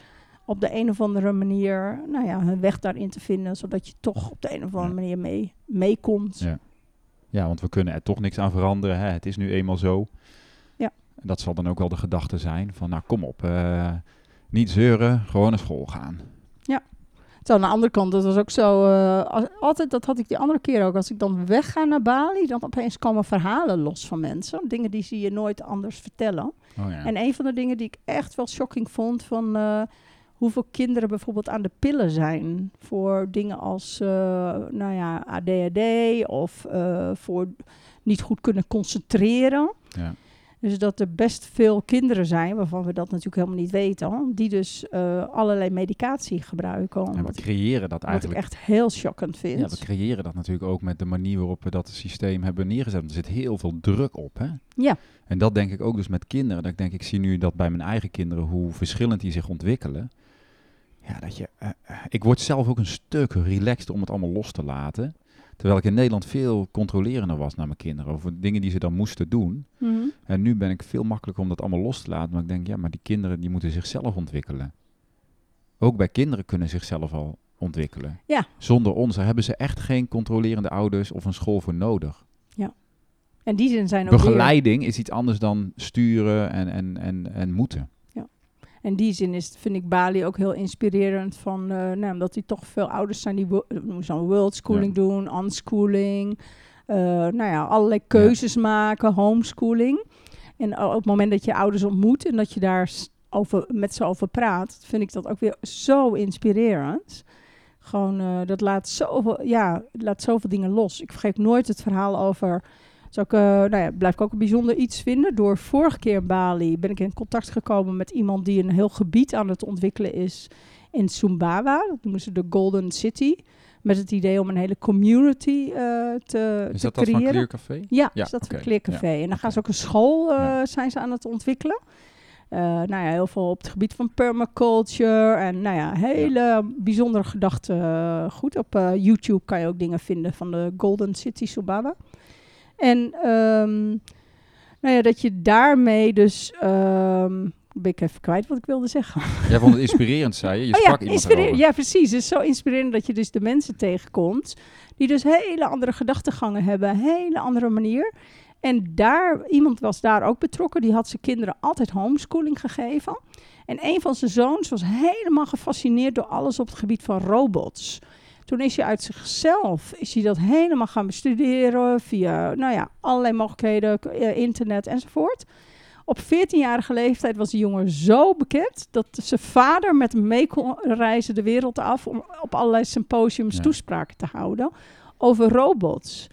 op de een of andere manier, nou ja, hun weg daarin te vinden, zodat je toch op de een of andere manier mee, meekomt. Ja. Ja, want we kunnen er toch niks aan veranderen. Hè? Het is nu eenmaal zo. Ja. En dat zal dan ook wel de gedachte zijn van, nou kom op, eh, niet zeuren, gewoon naar school gaan. Terwijl aan de andere kant, dat was ook zo, eh, als- altijd, dat had ik die andere keer ook, als ik dan wegga naar Bali, dan opeens komen verhalen los van mensen, dingen die ze je nooit anders vertellen. Oh ja. En een van de dingen die ik echt wel shocking vond, van eh, hoeveel kinderen bijvoorbeeld aan de pillen zijn voor dingen als, eh, nou ja, ADHD of voor niet goed kunnen concentreren. ja. Dus dat er best veel kinderen zijn, waarvan we dat natuurlijk helemaal niet weten, die dus eh, allerlei medicatie gebruiken. En we wat, ik- creëren dat wat ik eigenlijk. echt heel shockend vind. Ja, we creëren dat natuurlijk ook met de manier waarop we dat systeem hebben neergezet. Er zit heel veel druk op. Hè? Ja. En dat denk ik ook dus met kinderen. Dat ik denk, ik zie nu dat bij mijn eigen kinderen hoe verschillend die zich ontwikkelen. Ja, dat je, eh, eh, ik word zelf ook een stuk relaxed om het allemaal los te laten. Terwijl ik in Nederland veel controlerender was naar mijn kinderen over dingen die ze dan moesten doen. Mhm. En nu ben ik veel makkelijker om dat allemaal los te laten. Maar ik denk, ja, maar die kinderen die moeten zichzelf ontwikkelen. Ook bij kinderen kunnen zichzelf al ontwikkelen. Ja. Zonder ons daar hebben ze echt geen controlerende ouders of een school voor nodig. Ja. In die zin zijn ook weer- Begeleiding is iets anders dan sturen en, en, en, en moeten. In die zin is, vind ik Bali ook heel inspirerend van, eh, nou, omdat die toch veel ouders zijn die wo- zo'n world schooling doen, unschooling, eh, nou ja, allerlei keuzes maken, homeschooling. En op het moment dat je ouders ontmoet en dat je daar over, met ze over praat, vind ik dat ook weer zo inspirerend. Gewoon, eh, dat laat zoveel, ja, laat zoveel dingen los. Ik vergeet nooit het verhaal over zou ik, eh, nou ja, blijf ik ook een bijzonder iets vinden. Door vorige keer in Bali ben ik in contact gekomen met iemand die een heel gebied aan het ontwikkelen is in Sumbawa. Dat noemen ze de Golden City. Met het idee om een hele community eh, te, Is te dat dat van creëren. Clear Café? Ja, Ja, is dat oké. van Kleercafé. En dan gaan ze ook een school eh, Ja. zijn ze aan het ontwikkelen. Nou ja, heel veel op het gebied van permaculture. En nou ja, hele bijzondere gedachten. goed, op YouTube kan je ook dingen vinden van de Golden City Subawa. En ehm, nou ja, dat je daarmee dus... ehm, ben ik even kwijt wat ik wilde zeggen. Jij vond het inspirerend, zei je. Je Oh sprak ja, ja, precies. Het is zo inspirerend dat je dus de mensen tegenkomt die dus hele andere gedachtegangen hebben, hele andere manier. En daar, iemand was daar ook betrokken, die had zijn kinderen altijd homeschooling gegeven. En een van zijn zoons was helemaal gefascineerd door alles op het gebied van robots. Toen is hij uit zichzelf, is hij dat helemaal gaan bestuderen via, nou ja, allerlei mogelijkheden, eh, internet enzovoort. Op 14-jarige leeftijd was die jongen zo bekend dat zijn vader met hem mee kon reizen de wereld af om op allerlei symposiums Ja. toespraken te houden over robots.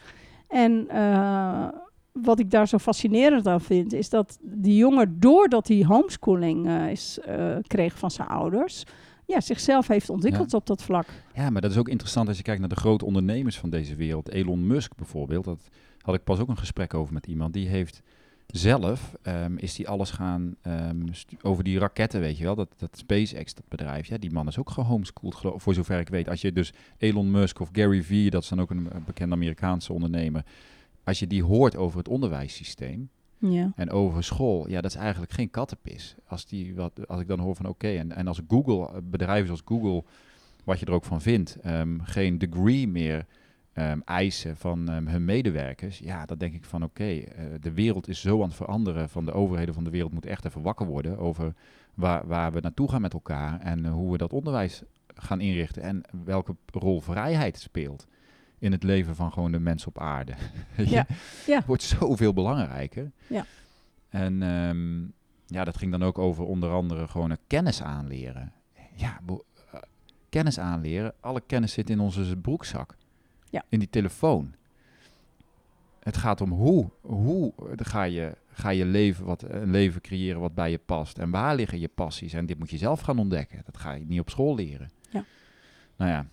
En eh, wat ik daar zo fascinerend aan vind, is dat die jongen, doordat hij homeschooling eh, is, kreeg van zijn ouders, ja, zichzelf heeft ontwikkeld op dat vlak. Ja, maar dat is ook interessant als je kijkt naar de grote ondernemers van deze wereld. Elon Musk bijvoorbeeld, dat had ik pas ook een gesprek over met iemand. Die heeft zelf, ehm, is die alles gaan ehm, over die raketten, weet je wel. Dat, dat SpaceX, dat bedrijf, ja, die man is ook gehomeschooled, geloof voor zover ik weet. Als je dus Elon Musk of Gary Vee, dat is dan ook een bekende Amerikaanse ondernemer. Als je die hoort over het onderwijssysteem, Ja. en over school, ja, dat is eigenlijk geen kattenpis. Als, die wat, als ik dan hoor van oké, en, en als Google, eh, bedrijven zoals Google, wat je er ook van vindt, ehm, geen degree meer ehm, eisen van ehm, hun medewerkers, ja, dan denk ik van oké, eh, de wereld is zo aan het veranderen, van de overheden van de wereld moet echt even wakker worden over waar, waar we naartoe gaan met elkaar en hoe we dat onderwijs gaan inrichten en welke rol vrijheid speelt in het leven van gewoon de mensen op aarde. Ja, ja. Het wordt zoveel belangrijker. Ja. En ehm, ja, dat ging dan ook over onder andere gewoon een kennis aanleren. Ja, eh, kennis aanleren. Alle kennis zit in onze broekzak. Ja. In die telefoon. Het gaat om hoe, hoe ga je, ga je leven wat, een leven creëren wat bij je past. En waar liggen je passies. En dit moet je zelf gaan ontdekken. Dat ga je niet op school leren. Ja. Nou ja,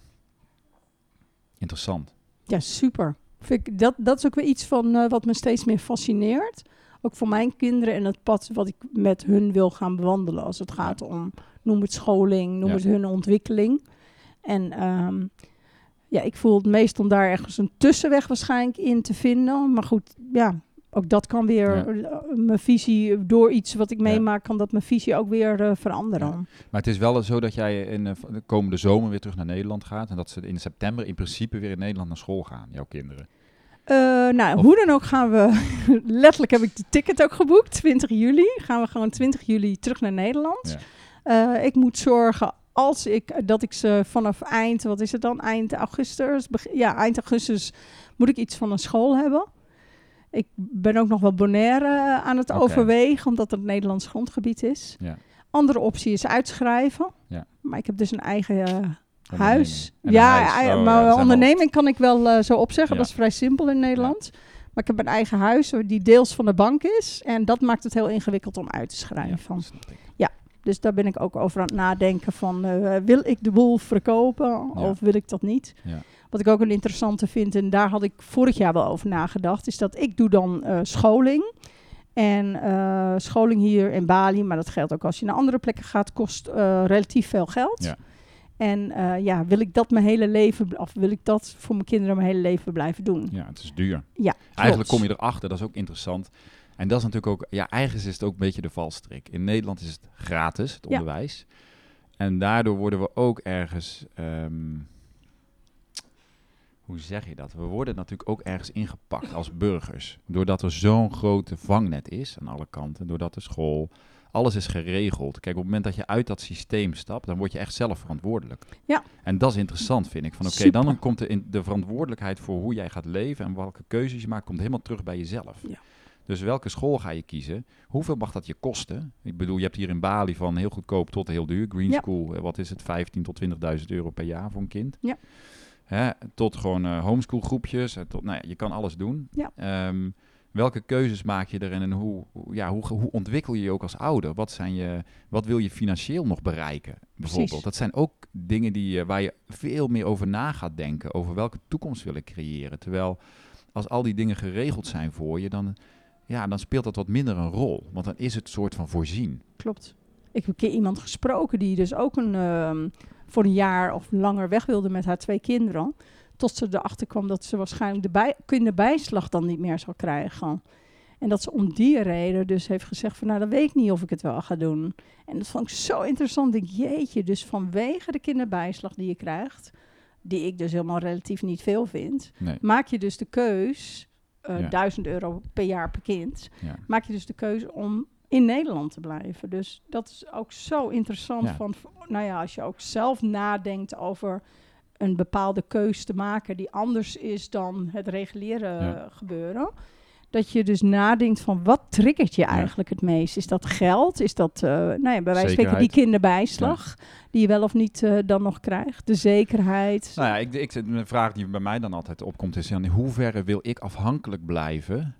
interessant. Ja, super. Vind ik, dat, dat is ook weer iets van eh, wat me steeds meer fascineert. Ook voor mijn kinderen en het pad wat ik met hun wil gaan bewandelen. Als het gaat om, noem het scholing, noem Ja. het hun ontwikkeling. En ehm, ja, ik voel het meest om daar ergens een tussenweg waarschijnlijk in te vinden. Maar goed, ja, ook dat kan weer, Ja. eh, mijn visie, door iets wat ik Ja. meemaak, kan dat mijn visie ook weer eh, veranderen. Ja. Maar het is wel zo dat jij in eh, de komende zomer weer terug naar Nederland gaat. En dat ze in september in principe weer in Nederland naar school gaan, jouw kinderen. Eh, nou, Of- hoe dan ook gaan we... letterlijk heb ik de ticket ook geboekt. 20 juli gaan we gewoon 20 juli terug naar Nederland. Eh, ik moet zorgen als ik, dat ik ze vanaf eind... Wat is het dan? Eind augustus? ja, eind augustus moet ik iets van een school hebben. Ik ben ook nog wel Bonaire eh, aan het overwegen... omdat het Nederlands grondgebied is. Ja. Andere optie is uitschrijven. Ja. Maar ik heb dus een eigen... eh. Huis. Ja, huis. ei- Oh, ja, maar wel- onderneming kan ik wel eh, zo opzeggen. Ja. Dat is vrij simpel in Nederland. Maar ik heb een eigen huis eh, die deels van de bank is. En dat maakt het heel ingewikkeld om uit te Ja, schrijven. ik. Dus daar ben ik ook over aan het nadenken van... eh, wil ik de boel verkopen Ja. of wil ik dat niet? Ja. Wat ik ook een interessante vind, en daar had ik vorig jaar wel over nagedacht... is dat ik doe dan eh, scholing... En eh, scholing hier in Bali, maar dat geldt ook als je naar andere plekken gaat, kost eh, relatief veel geld. Ja. En ja, wil ik dat mijn hele leven, of wil ik dat voor mijn kinderen mijn hele leven blijven doen? Ja, het is duur. Ja, Eigenlijk kom je erachter, dat is ook interessant. En dat is natuurlijk ook, ja, eigenlijk is het ook een beetje de valstrik. In Nederland is het gratis, het Ja. onderwijs. En daardoor worden we ook ergens, ehm, hoe zeg je dat? We worden natuurlijk ook ergens ingepakt als burgers. Doordat er zo'n grote vangnet is aan alle kanten. Doordat de school, alles is geregeld. Kijk, op het moment dat je uit dat systeem stapt, dan word je echt zelf verantwoordelijk. Ja. En dat is interessant, vind ik. Van oké, dan komt de, in, de verantwoordelijkheid voor hoe jij gaat leven en welke keuzes je maakt, komt helemaal terug bij jezelf. Ja. Dus welke school ga je kiezen? Hoeveel mag dat je kosten? Ik bedoel, je hebt hier in Bali van heel goedkoop tot heel duur. Green Ja. School, eh, wat is het? 15 tot 20.000 euro per jaar voor een kind. Ja. Hè, tot gewoon eh homeschool groepjes. eh, Tot, nou ja, je kan alles doen. Ja. Ehm, welke keuzes maak je erin en hoe, ja, hoe, hoe ontwikkel je je ook als ouder? Wat, zijn je, wat wil je financieel nog bereiken? Bijvoorbeeld. Precies. Dat zijn ook dingen die, je- waar je veel meer over na gaat denken. Over welke toekomst wil ik creëren. Terwijl als al die dingen geregeld zijn voor je, dan, ja, dan speelt dat wat minder een rol. Want dan is het soort van voorzien. Klopt. Ik heb een keer iemand gesproken die dus ook een, ehm, voor een jaar of langer weg wilde met haar twee kinderen. Tot ze erachter kwam dat ze waarschijnlijk de bij, kinderbijslag dan niet meer zal krijgen. En dat ze om die reden dus heeft gezegd van nou, dan weet ik niet of ik het wel ga doen. En dat vond ik zo interessant. Ik denk, jeetje, dus vanwege de kinderbijslag die je krijgt, die ik dus helemaal relatief niet veel vind, Nee. maak je dus de keus, eh Ja. 1000 euro per jaar per kind, Ja. maak je dus de keuze om in Nederland te blijven. Dus dat is ook zo interessant. Ja. Van, nou ja, als je ook zelf nadenkt over een bepaalde keus te maken die anders is dan het reguliere Ja. gebeuren. Dat je dus nadenkt van wat triggert je eigenlijk het meest? Is dat geld? Is dat, eh nou ja, bij wijze van spreken die kinderbijslag die je wel of niet eh, dan nog krijgt? De zekerheid. Nou ja, ik, ik, een vraag die bij mij dan altijd opkomt is: in hoeverre wil ik afhankelijk blijven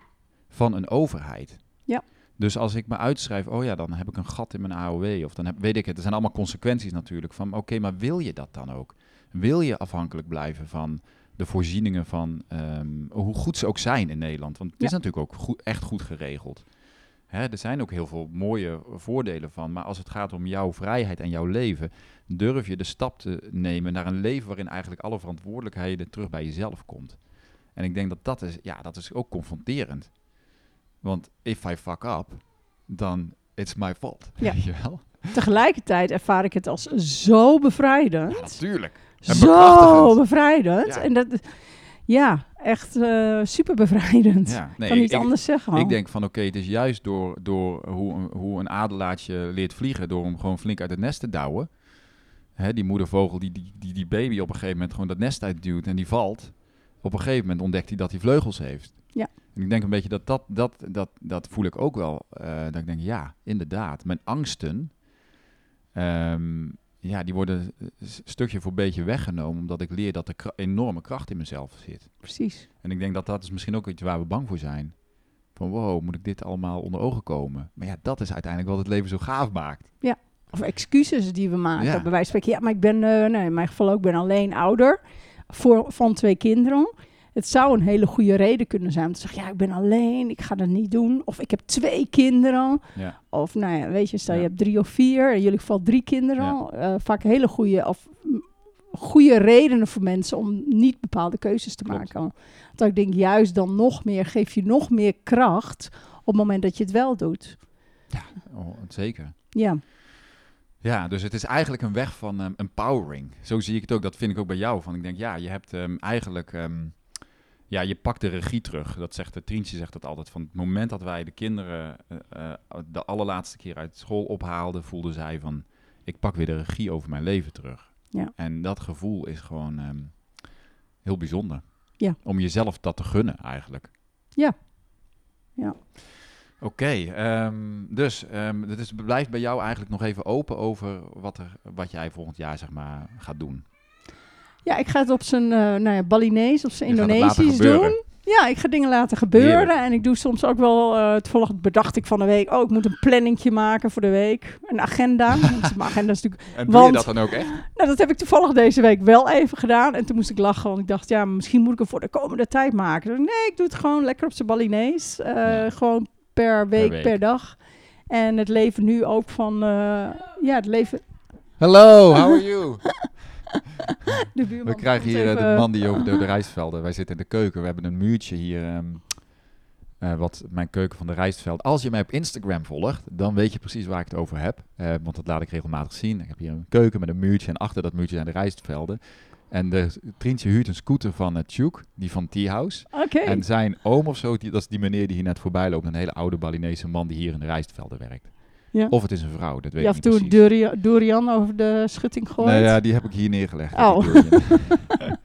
van een overheid? Ja. Dus als ik me uitschrijf, oh ja, dan heb ik een gat in mijn AOW. Of dan heb, weet ik het. Er zijn allemaal consequenties natuurlijk. Van oké, maar wil je dat dan ook? Wil je afhankelijk blijven van de voorzieningen van ehm, hoe goed ze ook zijn in Nederland? Want het is natuurlijk ook goed, echt goed geregeld. Hè, er zijn ook heel veel mooie voordelen van. Maar als het gaat om jouw vrijheid en jouw leven, durf je de stap te nemen naar een leven waarin eigenlijk alle verantwoordelijkheden terug bij jezelf komt. En ik denk dat dat is, ja, dat is ook confronterend. Want if I fuck up, dan it's my fault. Ja. Weet je wel? Tegelijkertijd ervaar ik het als zo bevrijdend. Ja, natuurlijk. En zo bevrijdend. Ja. En dat, ja, echt eh, super bevrijdend. Ja, nee, kan niet ik, anders zeggen. ik denk van oké, het is juist door, door hoe, een- hoe een adelaartje leert vliegen, door hem gewoon flink uit het nest te douwen. Hè, die moedervogel die, die, die die baby op een gegeven moment gewoon dat nest uitduwt en die valt. Op een gegeven moment ontdekt hij dat hij vleugels heeft. Ja. En ik denk een beetje dat dat, dat, dat, dat voel ik ook wel. eh, dat ik denk, ja, inderdaad. Mijn angsten, ehm, ja, die worden stukje voor beetje weggenomen. Omdat ik leer dat er kra- enorme kracht in mezelf zit. Precies. En ik denk dat dat is misschien ook iets waar we bang voor zijn. Van wow, moet ik dit allemaal onder ogen komen? Maar ja, dat is uiteindelijk wat het leven zo gaaf maakt. Of excuses die we maken. Ja. Bij wijze van spreken, ja, maar ik ben, eh, nee, in mijn geval ook, ben alleen ouder voor, van twee kinderen. Het zou een hele goede reden kunnen zijn om te zeggen, ja, ik ben alleen, ik ga dat niet doen. Of ik heb twee kinderen. Ja, Of nou ja, weet je, stel je Ja. hebt drie of vier, in jullie geval drie kinderen. eh, vaak hele goede of mm, goede redenen voor mensen om niet bepaalde keuzes te Klopt. maken. Dat ik denk, juist dan nog meer, geef je nog meer kracht op het moment dat je het wel doet. oh, zeker. Ja, Ja, dus het is eigenlijk een weg van ehm, empowering. Zo zie ik het ook. Dat vind ik ook bij jou. Van ik denk, ja, je hebt ehm, eigenlijk, ehm, ja, je pakt de regie terug. Dat zegt de Trientje zegt dat altijd. Van het moment dat wij de kinderen eh, eh, de allerlaatste keer uit school ophaalden, voelde zij van, ik pak weer de regie over mijn leven terug. Ja. En dat gevoel is gewoon ehm, heel bijzonder. Ja. Om jezelf dat te gunnen, eigenlijk. Ja. Ja. Oké, ehm, dus ehm het is, blijft bij jou eigenlijk nog even open over wat, er, wat jij volgend jaar zeg maar gaat doen. Ja ik ga het op zijn uh, nou ja, Balinese of zijn het Indonesisch doen. Ja, ik ga dingen laten gebeuren. Heerlijk. En ik doe soms ook wel, uh, toevallig bedacht ik van de week, oh, ik moet een planningje maken voor de week. Een agenda. Mijn agenda is natuurlijk En doe Want- je dat dan ook echt? Nou, dat heb ik toevallig deze week wel even gedaan. En toen moest ik lachen, want ik dacht, ja, misschien moet ik hem voor de komende tijd maken. Dus nee, ik doe het gewoon lekker op zijn Balinees. Eh, Ja. Gewoon per week, per week. dag. En het leven nu ook van, eh, ja, het leven... Hello, how are you? De buurman We krijgen hier eh, even- de man die over de, de rijstvelden. Wij zitten in de keuken. We hebben een muurtje hier. ehm, eh, wat mijn keuken van de rijstveld. Als je mij op Instagram volgt, dan weet je precies waar ik het over heb. Eh, want dat laat ik regelmatig zien. Ik heb hier een keuken met een muurtje en achter dat muurtje zijn de rijstvelden. En de, Trientje huurt een scooter van uh, Tjoek, die van T-House. Oké. En zijn oom of zo, die, dat is die meneer die hier net voorbij loopt. Een hele oude Balinese man die hier in de rijstvelden werkt. Ja. Of het is een vrouw, dat weet Ja, ik niet toen precies. Durian, Durian over de schutting gooit. Nee, ja, die heb ik hier neergelegd. Oh.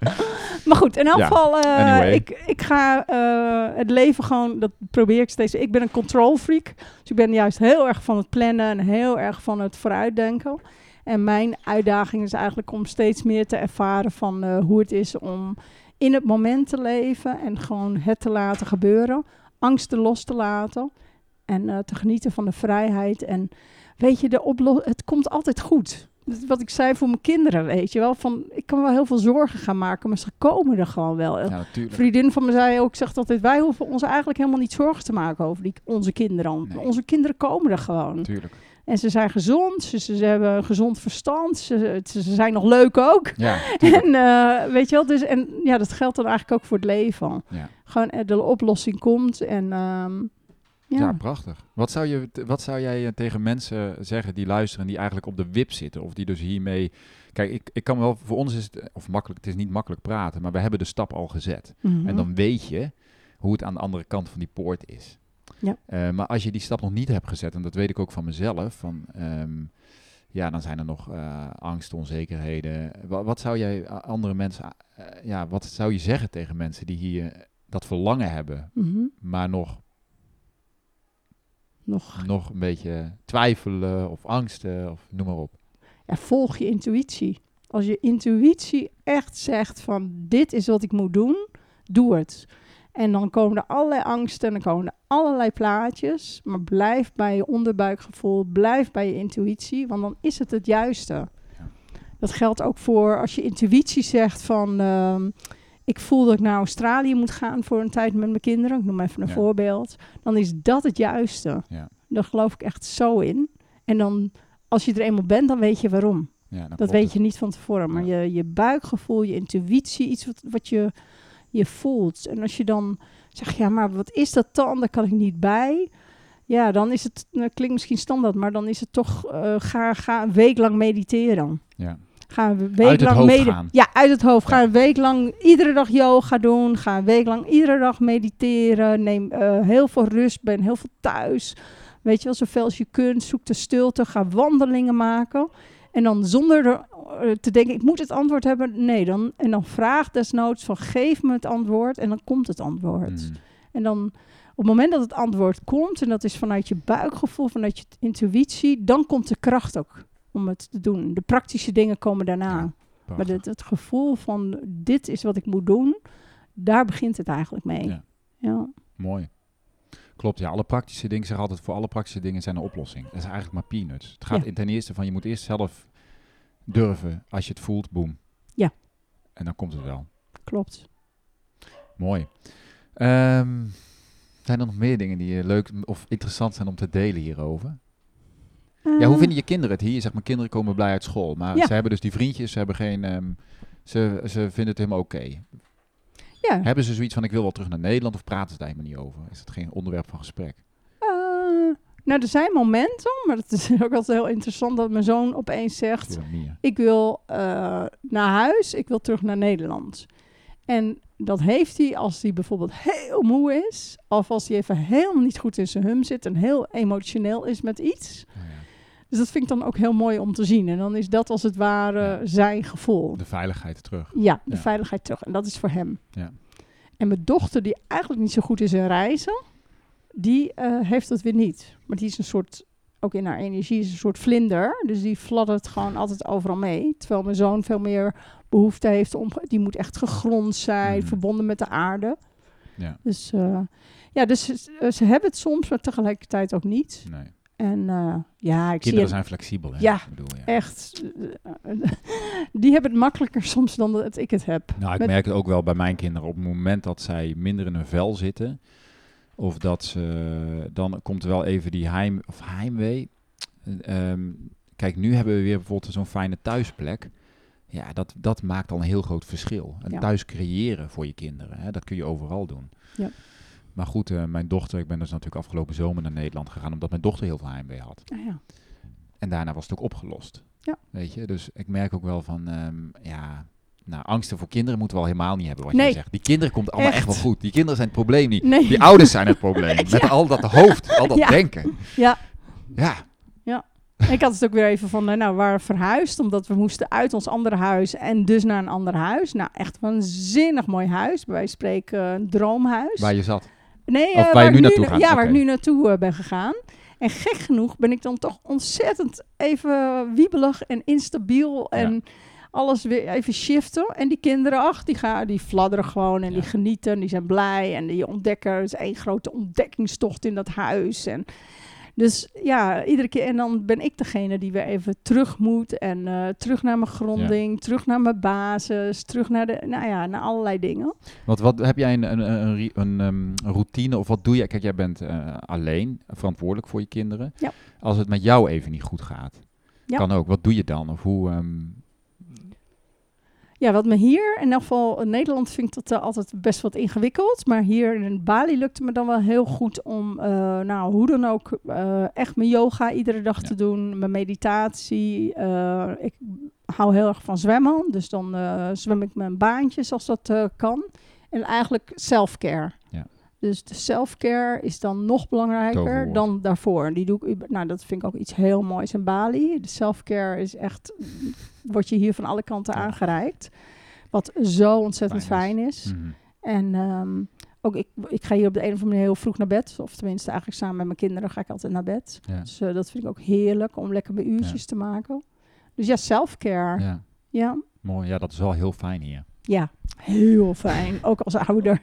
Maar goed, in elk Ja, geval, eh, anyway. ik, ik ga eh, het leven gewoon, dat probeer ik steeds. Ik ben een control freak, dus ik ben juist heel erg van het plannen en heel erg van het vooruitdenken. En mijn uitdaging is eigenlijk om steeds meer te ervaren van eh, hoe het is om in het moment te leven en gewoon het te laten gebeuren. Angsten los te laten en eh, te genieten van de vrijheid. En weet je, de oplo- het komt altijd goed. Wat ik zei voor mijn kinderen, weet je wel. Van, ik kan wel heel veel zorgen gaan maken, maar ze komen er gewoon wel. Ja, Een natuurlijk. vriendin van me zei ook, zegt altijd, wij hoeven ons eigenlijk helemaal niet zorgen te maken over die, onze kinderen. Nee. Onze kinderen komen er gewoon. natuurlijk. En ze zijn gezond, ze, ze, hebben een gezond verstand, ze, ze, ze zijn nog leuk ook. Ja. En eh, weet je wel, dus en ja, dat geldt dan eigenlijk ook voor het leven. ja. Gewoon eh, de oplossing komt en ehm, ja. Ja, prachtig. Wat zou, je, wat zou jij eh, tegen mensen zeggen die luisteren die eigenlijk op de wip zitten? Of die dus hiermee... Kijk, ik, ik kan wel... Voor ons is het... Of makkelijk, het is niet makkelijk praten, maar we hebben de stap al gezet. Mhm. En dan weet je hoe het aan de andere kant van die poort is. Ja. Eh, maar als je die stap nog niet hebt gezet, en dat weet ik ook van mezelf, van, ehm, ja, dan zijn er nog eh angsten, onzekerheden. Wat, wat zou jij andere mensen, eh, ja, wat zou je zeggen tegen mensen die hier dat verlangen hebben, Mhm. maar nog, Nog nog een beetje twijfelen of angsten of noem maar op. ja, volg je intuïtie. Als je intuïtie echt zegt van dit is wat ik moet doen, doe het. En dan komen er allerlei angsten en dan komen er allerlei plaatjes. Maar blijf bij je onderbuikgevoel, blijf bij je intuïtie, want dan is het het juiste. Dat geldt ook voor als je intuïtie zegt van ehm, ik voel dat ik naar Australië moet gaan voor een tijd met mijn kinderen. Ik noem even een Ja. voorbeeld. Dan is dat het juiste. Ja. Daar geloof ik echt zo in. En dan als je er eenmaal bent, dan weet je waarom. Ja, Dat weet het. je niet van tevoren, maar je, je buikgevoel, je intuïtie, iets wat, wat je, je voelt. En als je dan zegt, ja, maar wat is dat dan? Daar kan ik niet bij. Ja, dan is het, nou, klinkt misschien standaard, maar dan is het toch, eh, ga, ga een week lang mediteren. Ja. Ga een week Uit het lang hoofd medi- gaan. Ja, uit het hoofd. Ga een week lang iedere dag yoga doen. Ga een week lang iedere dag mediteren. Neem eh, heel veel rust. Ben heel veel thuis. Weet je wel, zoveel als je kunt. Zoek de stilte. Ga wandelingen maken. En dan zonder er, eh, te denken, ik moet het antwoord hebben. Nee, dan, en dan vraag desnoods van geef me het antwoord. En dan komt het antwoord. Mm. En dan op het moment dat het antwoord komt, en dat is vanuit je buikgevoel, vanuit je intuïtie, dan komt de kracht ook om het te doen. De praktische dingen komen daarna. Ja, maar het, het gevoel van dit is wat ik moet doen, daar begint het eigenlijk mee. Ja. Ja. Mooi. Klopt, ja. Alle praktische dingen, zeg altijd, voor alle praktische dingen zijn een oplossing. Dat is eigenlijk maar peanuts. Het gaat Ja. ten eerste van, je moet eerst zelf durven. Als je het voelt, boem. Ja. En dan komt het wel. klopt. Mooi. Ehm, zijn er nog meer dingen die leuk of interessant zijn om te delen hierover? Ja, hoe Eh, vinden je kinderen het hier? Zeg maar, kinderen komen blij uit school. Maar Ja. ze hebben dus die vriendjes, ze hebben geen... ehm, ze, ze vinden het helemaal oké. Ja. Hebben ze zoiets van, ik wil wel terug naar Nederland of praten ze daar helemaal niet over? Is dat geen onderwerp van gesprek? Eh, nou, er zijn momenten, maar het is ook altijd heel interessant dat mijn zoon opeens zegt: ik wil eh, naar huis, ik wil terug naar Nederland. En dat heeft hij als hij bijvoorbeeld heel moe is, of als hij even helemaal niet goed in zijn hum zit en heel emotioneel is met iets. Ja. Dus dat vind ik dan ook heel mooi om te zien. En dan is dat als het ware Ja. zijn gevoel. De veiligheid terug. Ja, de Ja. veiligheid terug. En dat is voor hem. Ja. En mijn dochter, die eigenlijk niet zo goed is in reizen, die eh, heeft dat weer niet. Maar die is een soort, ook in haar energie, is een soort vlinder. Dus die fladdert gewoon altijd overal mee. Terwijl mijn zoon veel meer behoefte heeft om, die moet echt gegrond zijn, Mhm. verbonden met de aarde. Ja, Dus eh, ja, dus ze, ze hebben het soms, maar tegelijkertijd ook niet. nee. En eh, ja, ik zie Kinderen het zijn flexibel, hè? Ja, Ik bedoel, ja. echt. die hebben het makkelijker soms dan dat ik het heb. Nou, ik Met- merk het ook wel bij mijn kinderen. Op het moment dat zij minder in hun vel zitten, of dat ze, dan komt er wel even die heim, of heimwee. Eh, ehm, kijk, nu hebben we weer bijvoorbeeld zo'n fijne thuisplek. Ja, dat, dat maakt al een heel groot verschil. En Ja. thuis creëren voor je kinderen, hè, dat kun je overal doen. Ja. Maar goed, eh, mijn dochter, ik ben dus natuurlijk afgelopen zomer naar Nederland gegaan, omdat mijn dochter heel veel heimwee had. Ah, ja. En daarna was het ook opgelost. Ja. Weet je, dus ik merk ook wel van, ehm, ja, nou, angsten voor kinderen moeten we al helemaal niet hebben, wat Nee. jij zegt. Die kinderen komt allemaal echt. Echt. wel goed. Die kinderen zijn het probleem niet. Nee. Die ouders zijn het probleem. Met al dat hoofd, al dat Ja. denken. Ja. Ja, Ik had het ook weer even van, eh, nou, we waren verhuisd, omdat we moesten uit ons andere huis en dus naar een ander huis. Nou, echt een waanzinnig mooi huis. Bij wijze van spreken een droomhuis. waar je zat. Nee, Of eh, waar je nu ik naartoe gaat, Ja, waar ik nu naartoe eh, ben gegaan. En gek genoeg ben ik dan toch ontzettend even wiebelig en instabiel. En alles weer even shiften. En die kinderen, ach, die, gaan, die fladderen gewoon en Ja. die genieten. En die zijn blij. En die ontdekken, het is één grote ontdekkingstocht in dat huis. En dus ja, iedere keer. En dan ben ik degene die weer even terug moet. En eh, terug naar mijn gronding, terug naar mijn basis, terug naar de, nou ja, naar allerlei dingen. Want wat heb jij een, een, een, een, ehm, routine of wat doe je? Kijk, jij bent eh, alleen verantwoordelijk voor je kinderen. Ja. Als het met jou even niet goed gaat, Ja. kan ook. Wat doe je dan? Of hoe? ehm, Ja, wat me hier, in elk geval in Nederland vind ik dat eh, altijd best wat ingewikkeld. Maar hier in Bali lukte me dan wel heel goed om, eh, nou, hoe dan ook, eh, echt mijn yoga iedere dag Ja. te doen. Mijn meditatie. ik hou heel erg van zwemmen. Dus dan zwem ik mijn baantjes als dat kan. En eigenlijk self-care. Dus de self-care is dan nog belangrijker Toverwoord. dan daarvoor. Die doe ik, nou, dat vind ik ook iets heel moois in Bali. De self-care is echt, wordt je hier van alle kanten Ja. aangereikt. Wat zo ontzettend Fijn fijn is. mhm. En ehm, ook ik, ik ga hier op de een of andere manier heel vroeg naar bed. Of tenminste, eigenlijk samen met mijn kinderen ga ik altijd naar bed. Ja. Dus eh, dat vind ik ook heerlijk om lekker mijn uurtjes te maken. Dus ja, self-care. Ja, Ja. mooi. Ja, dat is wel heel fijn hier. Heel fijn. Ook als ouder.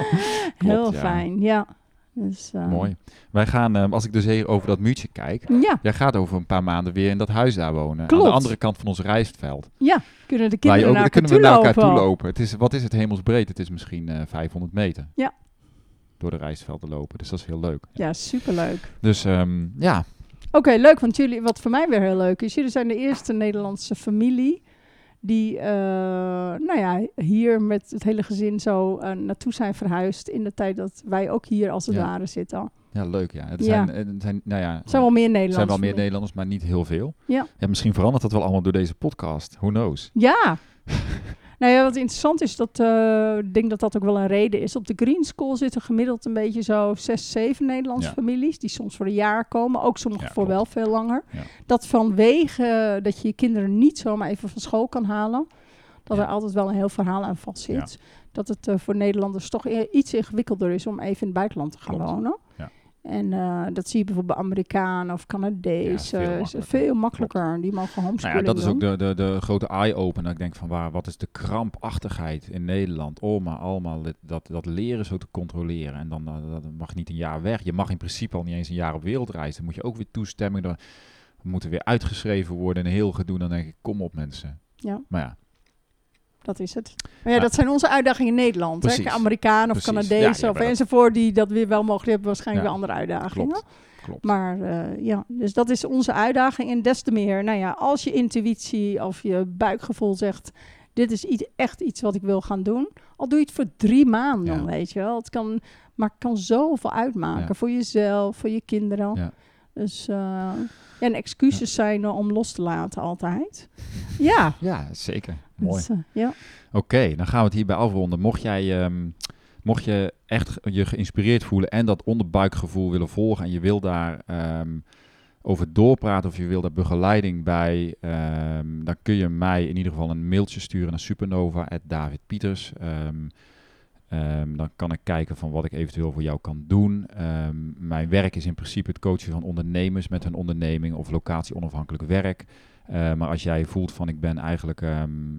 heel ja. fijn, ja. Dus, eh, Mooi. Wij gaan, ehm, als ik dus hier over dat muurtje kijk, Ja, jij gaat over een paar maanden weer in dat huis daar wonen. Aan Klopt. de andere kant van ons rijstveld. ja. Kunnen de kinderen ook, naar elkaar kunnen toe we naar elkaar toe lopen. Het is, wat is het hemelsbreed? Het is misschien eh 500 meter. Ja. Door de rijstvelden lopen. Dus dat is heel leuk. Ja, superleuk. Dus ehm, ja, Oké, leuk, want jullie, wat voor mij weer heel leuk is, jullie zijn de eerste Nederlandse familie die, eh, nou ja, hier met het hele gezin zo eh, naartoe zijn verhuisd in de tijd dat wij ook hier als het Ja. ware zitten. ja, leuk ja. Het Ja. zijn, het zijn, nou ja, zijn wel meer er Nederlandse zijn wel meer. Nederlanders, maar niet heel veel. Ja. misschien verandert dat wel allemaal door deze podcast. Who knows? Ja. Nou ja, wat interessant is, dat eh, ik denk dat dat ook wel een reden is. Op de Green School zitten gemiddeld een beetje zo zes, zeven Nederlandse Ja. families. Die soms voor een jaar komen. Ook sommige Ja, voor klopt. wel veel langer. Ja. Dat vanwege dat je je kinderen niet zomaar even van school kan halen. Dat er altijd wel een heel verhaal aan vast zit. Dat het eh, voor Nederlanders toch iets ingewikkelder is om even in het buitenland te gaan Klopt. wonen. Ja. En eh, dat zie je bijvoorbeeld bij Amerikanen of Canadees. Ja, veel makkelijker. veel makkelijker. Die mogen Nou homeschooling ja, dat is ook de, de, de grote eye-opener. Ik denk van waar, wat is de krampachtigheid in Nederland om maar allemaal dit- dat, dat leren zo te controleren. En dan eh, dat mag niet een jaar weg. Je mag in principe al niet eens een jaar op wereldreis. Dan moet je ook weer toestemming. Dan moeten weer uitgeschreven worden en heel gedoe. Dan denk ik, kom op mensen. Ja. Maar ja, Dat is het. Maar ja, dat zijn onze uitdagingen in Nederland. Hè? Precies. Amerikanen of Canadezen of enzovoort, die dat weer wel mogen, die hebben waarschijnlijk weer andere uitdagingen. klopt. klopt. Maar eh, ja, dus dat is onze uitdaging. En des te meer, nou ja, als je intuïtie of je buikgevoel zegt... dit is iets, echt iets wat ik wil gaan doen. Al doe je het voor drie maanden, Ja. weet je wel. Het kan, maar het kan zoveel uitmaken Ja. voor jezelf, voor je kinderen. Ja. Dus, ja, en excuses zijn er om los te laten altijd. Ja. Ja, zeker. Mooi. Dus, eh, ja. Oké, dan gaan we het hierbij afronden. Mocht jij, ehm, mocht je echt je geïnspireerd voelen en dat onderbuikgevoel willen volgen en je wil daar ehm, over doorpraten of je wil daar begeleiding bij, ehm, dan kun je mij in ieder geval een mailtje sturen naar supernova@davidpieters. Ehm ehm, dan kan ik kijken van wat ik eventueel voor jou kan doen. Ehm, mijn werk is in principe het coachen van ondernemers met hun onderneming of locatie-onafhankelijk werk. Uh, maar als jij voelt van ik ben eigenlijk,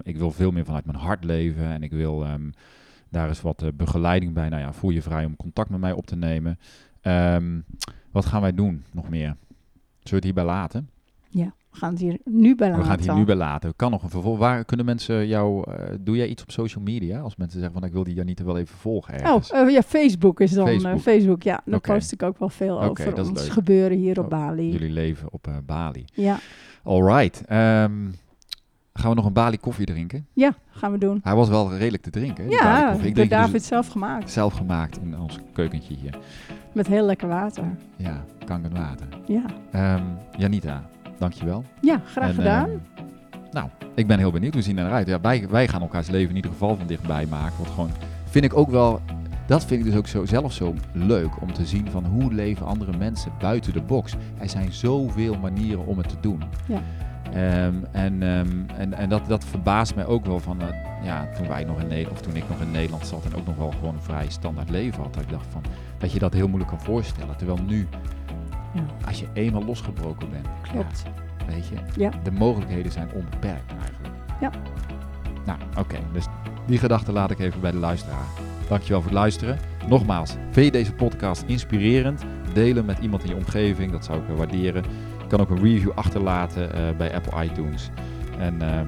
ik wil veel meer vanuit mijn hart leven en ik wil daar eens wat uh, begeleiding bij. Nou ja, voel je vrij om contact met mij op te nemen. Wat gaan wij doen nog meer? Zullen we het hierbij laten? Ja, we gaan het hier nu bij laten. We gaan het hier nu bij laten. Kan nog een vervolg. Waar kunnen mensen jou, uh, doe jij iets op social media? Als mensen zeggen van ik wil die Janita wel even volgen ergens. Oh, uh, ja, Facebook is dan Facebook, Facebook ja. Daar okay. post ik ook wel veel okay, over dat ons leuk. gebeuren hier op oh, Bali. Jullie leven op Bali. Ja. Alright. Um, gaan we nog een Bali koffie drinken? Ja, gaan we doen. Hij was wel redelijk te drinken. Hè, ja, ik door David dus zelf gemaakt. Zelf gemaakt in ons keukentje hier. Met heel lekker water. Ja, kanker water. Ja. Um, Janita, dankjewel. Ja, graag en, gedaan. Um, nou, ik ben heel benieuwd. We zien eruit. Ja, wij, wij gaan elkaars leven in ieder geval van dichtbij maken. Want gewoon, vind ik ook wel, dat vind ik dus ook zo, zelf zo leuk om te zien van hoe leven andere mensen buiten de box. Er zijn zoveel manieren om het te doen. Ja. Ehm, en ehm, en, en dat, dat verbaast mij ook wel van, eh, ja, toen wij nog in Nederland, of toen ik nog in Nederland zat en ook nog wel gewoon een vrij standaard leven had. Dat ik dacht van, dat je dat heel moeilijk kan voorstellen. Terwijl nu, Ja. als je eenmaal losgebroken bent, Klopt. ja, weet je, Ja. de mogelijkheden zijn onbeperkt eigenlijk. Ja. Nou, oké. dus die gedachte laat ik even bij de luisteraar. Dankjewel voor het luisteren. Nogmaals, vind je deze podcast inspirerend? Deel hem met iemand in je omgeving, dat zou ik waarderen. Je kan ook een review achterlaten eh, bij Apple iTunes. En ehm,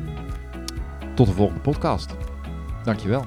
tot de volgende podcast. Dankjewel.